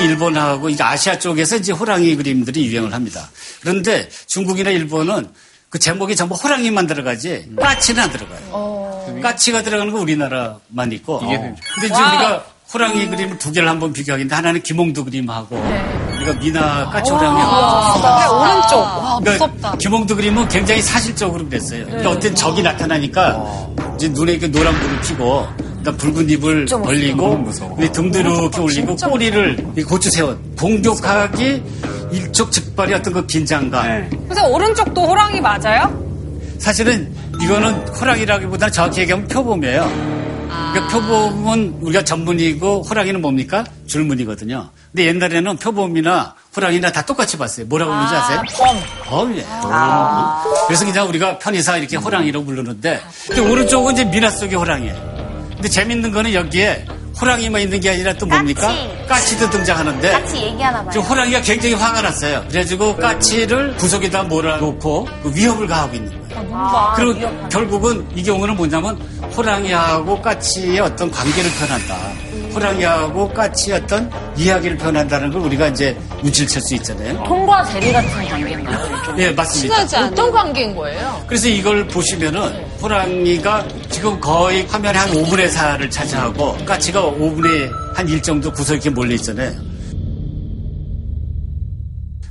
중국하고 일본하고 이게 아시아 쪽에서 이제 호랑이 그림들이 유행을 합니다. 그런데 중국이나 일본은 그 제목이 전부 호랑이만 들어가지 까치는 안 들어가요. 까치가 들어가는 거 우리나라만 있고. 근데 이제 우리가 호랑이 그림 두 개를 한번 비교하겠는데 하나는 김홍도 그림하고 우리가 미나 까치 호랑이하고 그래, 오른쪽. 와, 그러니까 무섭다. 김홍도 그림은 굉장히 사실적으로 그랬어요. 그러니까 어떤 적이 나타나니까 이제 눈에 이렇게 노란 불을 켜고 그다음 붉은 입을 벌리고 근데 등도 이렇게 올리고 꼬리를 고추 세운 공격하기 일촉즉발의 어떤 그 긴장감. 그래서 오른쪽도 호랑이 맞아요? 사실은 이거는 호랑이라기보다는 정확히 얘기하면 표범이에요. 그러니까 표범은 우리가 전문이고 호랑이는 뭡니까? 줄무늬거든요. 근데 옛날에는 표범이나 호랑이나 다 똑같이 봤어요. 뭐라고 그러는지 아세요? 범이에요. 그래서 그냥 우리가 편의상 이렇게 호랑이라고 부르는데 근데 오른쪽은 이제 미나 속의 호랑이에요. 근데 재밌는 거는 여기에 호랑이만 있는 게 아니라 또 뭡니까? 까치 도 등장하는데 같이 얘기하나 봐요. 지금 호랑이가 굉장히 화가 났어요. 그래가지고 까치를 구석에다 몰아놓고 그 위협을 가하고 있는 거예요. 그리고 결국은 이 경우는 뭐냐면 호랑이하고 까치의 어떤 관계를 표현한다. 호랑이하고 까치의 어떤 이야기를 표현한다는 걸 우리가 이제 눈치를 챌 수 있잖아요. 통과 대리 같은 관계 예, 맞습니다. 어떤 관계인 거예요? 그래서 이걸 보시면은 호랑이가 지금 거의 화면에 한 5분의 4를 차지하고 까치가 5분의 한 1 정도 구석에 이렇게 몰려 있잖아요.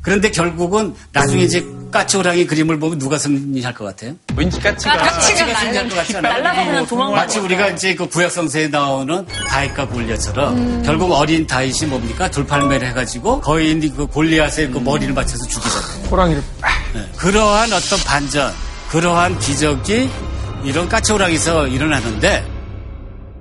그런데 결국은 나중에 이제 까치 호랑이 그림을 보면 누가 승리할 것 같아요? 왠지 까치가 까치가 승리할 것 같지 않아요? 날라서 그냥 도망갈 마치 우리가 이제 그 구약성서에 나오는 다윗과 골리앗처럼 결국 어린 다윗이 뭡니까? 돌팔매를 해가지고 거인 그 골리앗의 그 머리를 맞춰서 죽이잖아요. 호랑이를 네. 그러한 어떤 반전, 그러한 기적이 이런 까치호랑이에서 일어나는데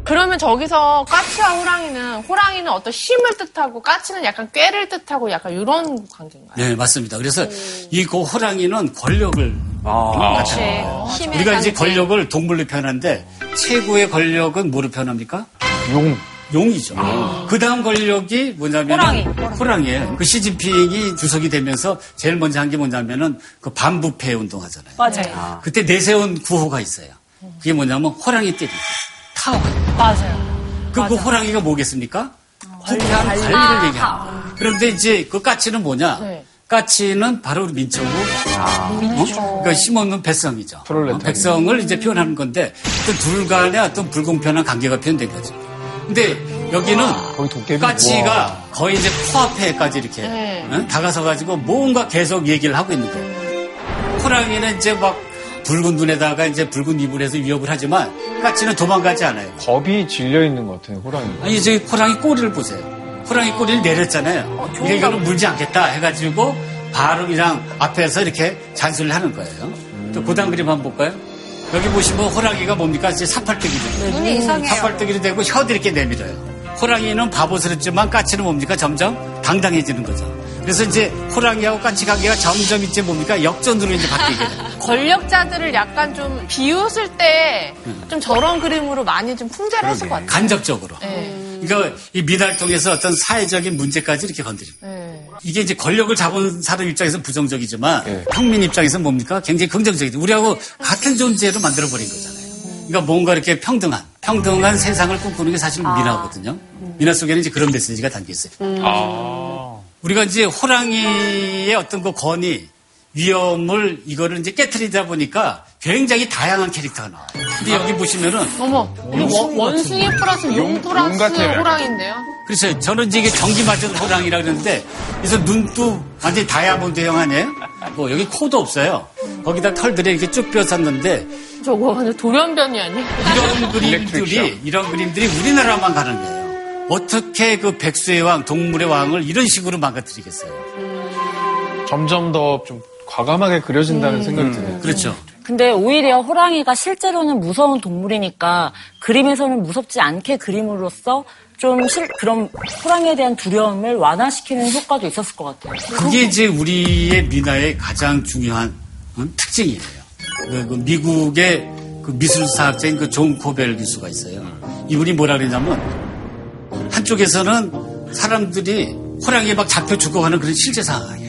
그러면 저기서 까치와 호랑이는 호랑이는 어떤 힘을 뜻하고 까치는 약간 꾀를 뜻하고 약간 이런 관계인가요? 네 맞습니다. 그래서 이그 호랑이는 권력을 나타내요. 우리가 이제 권력을 동물로 표현하는데 최고의 권력은 뭐로 표현합니까? 용. 용이죠. 그 다음 권력이 뭐냐면 호랑이. 호랑이에요. 그 시진핑이 주석이 되면서 제일 먼저 한 게 뭐냐면은 그 반부패 운동하잖아요. 맞아요. 그때 내세운 구호가 있어요. 그게 뭐냐면 호랑이 때리기. 타워. 맞아요. 그, 그 호랑이가 뭐겠습니까? 부패한 관리를 얘기합니다. 그런데 이제 그 까치는 뭐냐? 네. 까치는 바로 우리 민초고, 어? 그러니까 힘없는 백성이죠. 어, 백성을 이제 표현하는 건데, 어떤 둘 간의 어떤 불공평한 관계가 표현된 거죠. 근데 여기는 거기 도깨비. 까치가 거의 이제 코앞에까지 이렇게 네. 응? 다가서가지고 뭔가 계속 얘기를 하고 있는 거예요. 호랑이는 이제 막 붉은 눈에다가 이제 붉은 입을 해서 위협을 하지만 까치는 도망가지 않아요. 겁이 질려 있는 것 같아요, 호랑이. 아니 저기 호랑이 꼬리를 보세요. 호랑이 꼬리를 내렸잖아요. 이게 이거는 물지 않겠다 해가지고 바로 그냥 앞에서 이렇게 잔소리를 하는 거예요. 또 고단 그림 한번 볼까요? 여기 보시면 호랑이가 뭡니까? 이제 사팔뜨기죠. 눈이 이상해요. 사팔뜨기로 되고 혀도 이렇게 내밀어요. 호랑이는 바보스럽지만 까치는 뭡니까? 점점 당당해지는 거죠. 그래서 이제 호랑이하고 까치 관계가 점점 이제 뭡니까? 역전으로 이제 바뀌게 돼요. 권력자들을 약간 좀 비웃을 때 좀 저런 그림으로 많이 좀 풍자를 했을 것 같아요. 간접적으로. 네. 그러니까 이 미달 통해서 어떤 사회적인 문제까지 이렇게 건드립니다. 네. 이게 이제 권력을 잡은 사람 입장에서 부정적이지만 네. 평민 입장에서 뭡니까? 굉장히 긍정적이죠. 우리하고 같은 존재로 만들어버린 거잖아요. 그러니까 뭔가 이렇게 평등한, 평등한 세상을 꿈꾸는 게 사실 미나거든요. 미나 속에는 이제 그런 메시지가 담겨 있어요. 아. 우리가 이제 호랑이의 어떤 그 권위, 위험을 이거를 이제 깨뜨리다 보니까 굉장히 다양한 캐릭터가 나와요. 근데 여기 보시면은 어머, 이거 원- 원숭이 플러스 용 플러스 같아요. 호랑인데요? 그래서 저는 이제 이게 전기 맞은 호랑이라 그러는데 그래서 눈도 완전히 다이아몬드형 아니에요? 뭐 여기 코도 없어요. 거기다 털들이 이렇게 쭉 뼈었는데 저거 완전 돌연변이 아니야? 이런 그림들이 이런 그림들이 우리나라만 가는 거예요. 어떻게 그 백수의 왕, 동물의 왕을 이런 식으로 망가뜨리겠어요? 점점 더좀 과감하게 그려진다는 생각이 드네요. 그렇죠. 근데 오히려 호랑이가 실제로는 무서운 동물이니까 그림에서는 무섭지 않게 그림으로써 좀 실, 그런 호랑이에 대한 두려움을 완화시키는 효과도 있었을 것 같아요. 그게 이제 우리의 민화의 가장 중요한 어, 특징이에요. 그, 그 미국의 그 미술사학자인 그 존 코벨 교수가 있어요. 이분이 뭐라 그러냐면 한쪽에서는 사람들이 호랑이에 막 잡혀 죽어가는 그런 실제 상황이에요.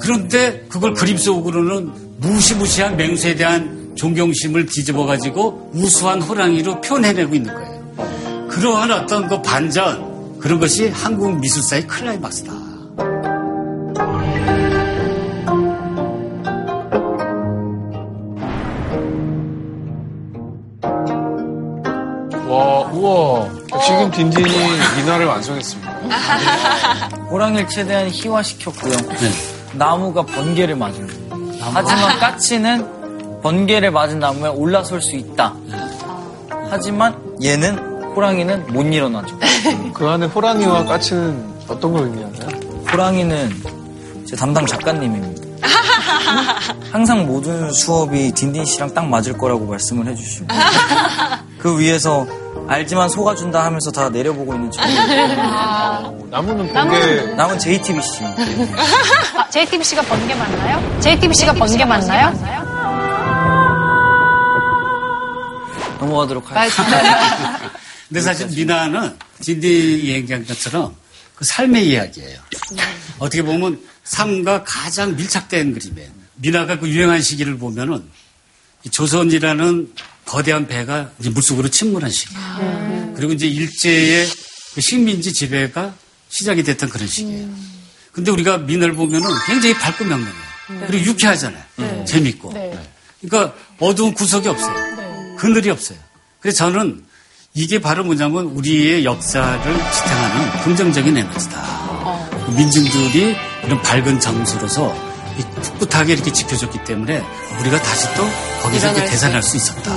그런데 그걸 그림 속으로는 무시무시한 맹수에 대한 존경심을 뒤집어가지고 우수한 호랑이로 표현해내고 있는 거예요. 그러한 어떤 그 반전, 그런 것이 한국 미술사의 클라이막스다. 와, 우와. 지금 딘딘이 미나를 완성했습니다. 호랑이를 최대한 희화시켰고요. 네. 나무가 번개를 맞은 거예요. 하지만 까치는 번개를 맞은 나무에 올라설 수 있다. 하지만 얘는 호랑이는 못 일어나죠. 그 안에 호랑이와 까치는 어떤 걸 의미하나요? 호랑이는 제 담당 작가님입니다. 항상 모든 수업이 딘딘 씨랑 딱 맞을 거라고 말씀을 해주시고 그 위에서 알지만 속아준다 하면서 다 내려보고 있는 친구. 나무는 번개. 남은 JTBC. 아, JTBC가 번개 맞나요? JTBC가 번개 맞나요? 넘어가도록 하겠습니다. 근데 사실 미나는 진디 얘기한 것처럼 그 삶의 이야기예요. 어떻게 보면 삶과 가장 밀착된 그림이에요. 미나가 그 유행한 시기를 보면은 이 조선이라는 거대한 배가 이제 물속으로 침몰한 시기예요. 그리고 이제 일제의 그 식민지 지배가 시작이 됐던 그런 시기예요. 근데 우리가 미나를 보면은 굉장히 밝고 명랑해요. 그리고 유쾌하잖아요. 재밌고. 그러니까 어두운 구석이 없어요. 그늘이 없어요. 그래서 저는 이게 바로 뭐냐면 우리의 역사를 지탱하는 긍정적인 에너지다. 민중들이 이런 밝은 장소로서 이 꿋꿋하게 이렇게 지켜줬기 때문에 우리가 다시 또 거기서 이렇게 대산할 수 있었다.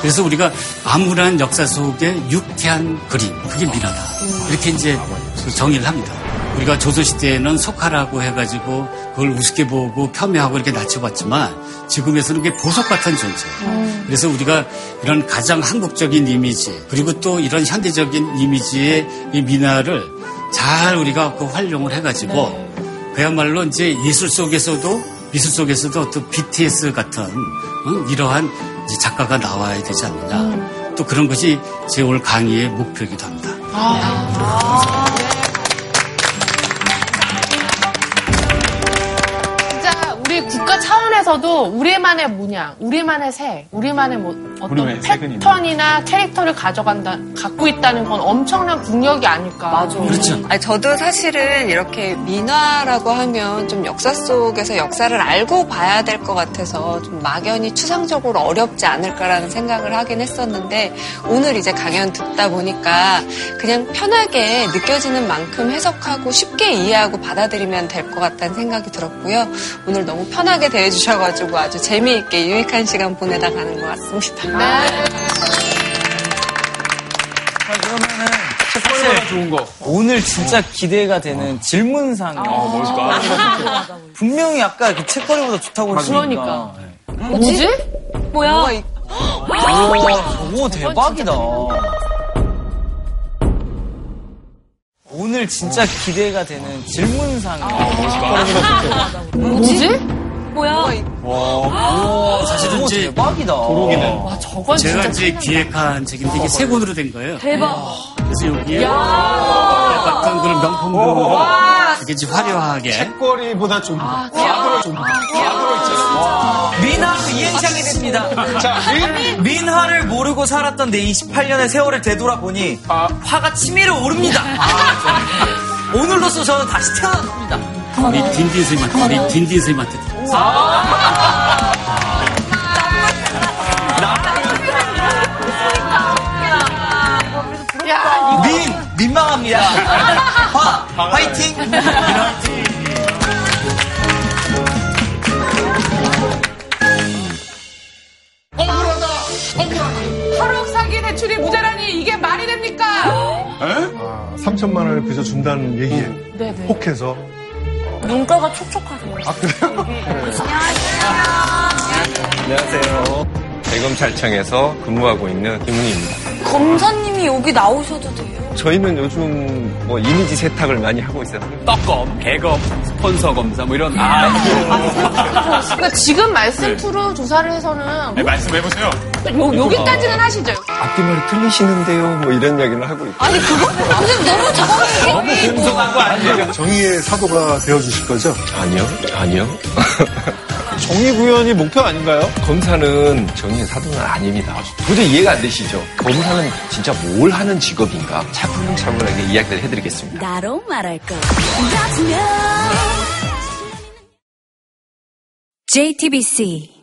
그래서 우리가 암울한 역사 속에 유쾌한 그림, 그게 미나다. 이렇게 이제 그 정의를 합니다. 우리가 조선시대에는 속하라고 해가지고 그걸 우습게 보고 폄훼하고 이렇게 낮춰봤지만 지금에서는 그게 보석 같은 존재예요. 그래서 우리가 이런 가장 한국적인 이미지 그리고 또 이런 현대적인 이미지의 이 미나를 잘 우리가 그 활용을 해가지고 그야말로 이제 예술 속에서도 미술 속에서도 어떤 BTS 같은 어? 이러한 이제 작가가 나와야 되지 않느냐. 또 그런 것이 제 오늘 강의의 목표이기도 합니다. 진짜 우 차원에서도 우리만의 문양, 우리만의 색, 우리만의 뭐 어떤 패턴이나 캐릭터를 가져간다, 갖고 있다는 건 엄청난 국력이 아닐까. 맞아. 그렇죠. 아니, 저도 사실은 이렇게 민화라고 하면 좀 역사 속에서 역사를 알고 봐야 될 것 같아서 좀 막연히 추상적으로 어렵지 않을까라는 생각을 하긴 했었는데 오늘 이제 강연 듣다 보니까 그냥 편하게 느껴지는 만큼 해석하고 쉽게 이해하고 받아들이면 될 것 같다는 생각이 들었고요. 오늘 너무 편하게 대해주셔 가지고 아주 재미있게 유익한 시간 보내다 가는 것 같습니다. 네. 자, 그러면은 얼마나 좋은 거. 오늘 진짜 기대가 되는 질문상이 뭘까? 분명히 아까 그 책거리보다 좋다고 했으니까. 그러니까. 뭐지? 뭐야? 저거 대박이다. 오늘 진짜 기대가 되는 질문상이 뭐지? 뭐야? 사실은 저거 이제 대박이다. 와, 저건 제가 진짜. 이제 기획한 책인데 이게 세 권으로 된 거예요. 대박. 그래서 여기에 약간 그런 명품으로 이게 이제 화려하게 거리보다 좀 민화 이행창이 됩니다. 민화를 모르고 살았던 내 28년의 세월을 되돌아보니 화가 치밀어 오릅니다. 오늘로써 저는 다시 태어났습니다. 우리 딘딘 선생님한테 우리 딘딘 선생님한테 민 민망합니다. 화 화이팅. 하루 사기 대출이 무죄라니 이게 말이 됩니까? 3천만 원을 그저 준다는 얘기에 네네. 혹해서 눈가가 촉촉하세요. 안녕하세요. 대검찰청에서 근무하고 있는 김웅입니다. 검사님이 여기 나오셔도 돼요. 저희는 요즘 뭐 이미지 세탁을 많이 하고 있어서 떡검, 개검, 스폰서 검사 뭐 이런 아, 그러니까 지금 말씀 투로 조사를 해서는 네, 말씀해보세요. 요, 여기까지는 하시죠. 앞뒤말이 틀리시는데요 뭐 이런 얘기를 하고 있고 아니 그거 선생님 너무 정확하게 너무 공손한 거 아니에요? 정의의 사도가 되어주실 거죠? 아니요, 아니요. 정의 구현이 목표 아닌가요? 검사는 정의의 사도는 아닙니다. 도저히 이해가 안 되시죠? 검사는 진짜 뭘 하는 직업인가? 차분차분하게 이야기를 해드리겠습니다. 나로 말할 것 같으면 JTBC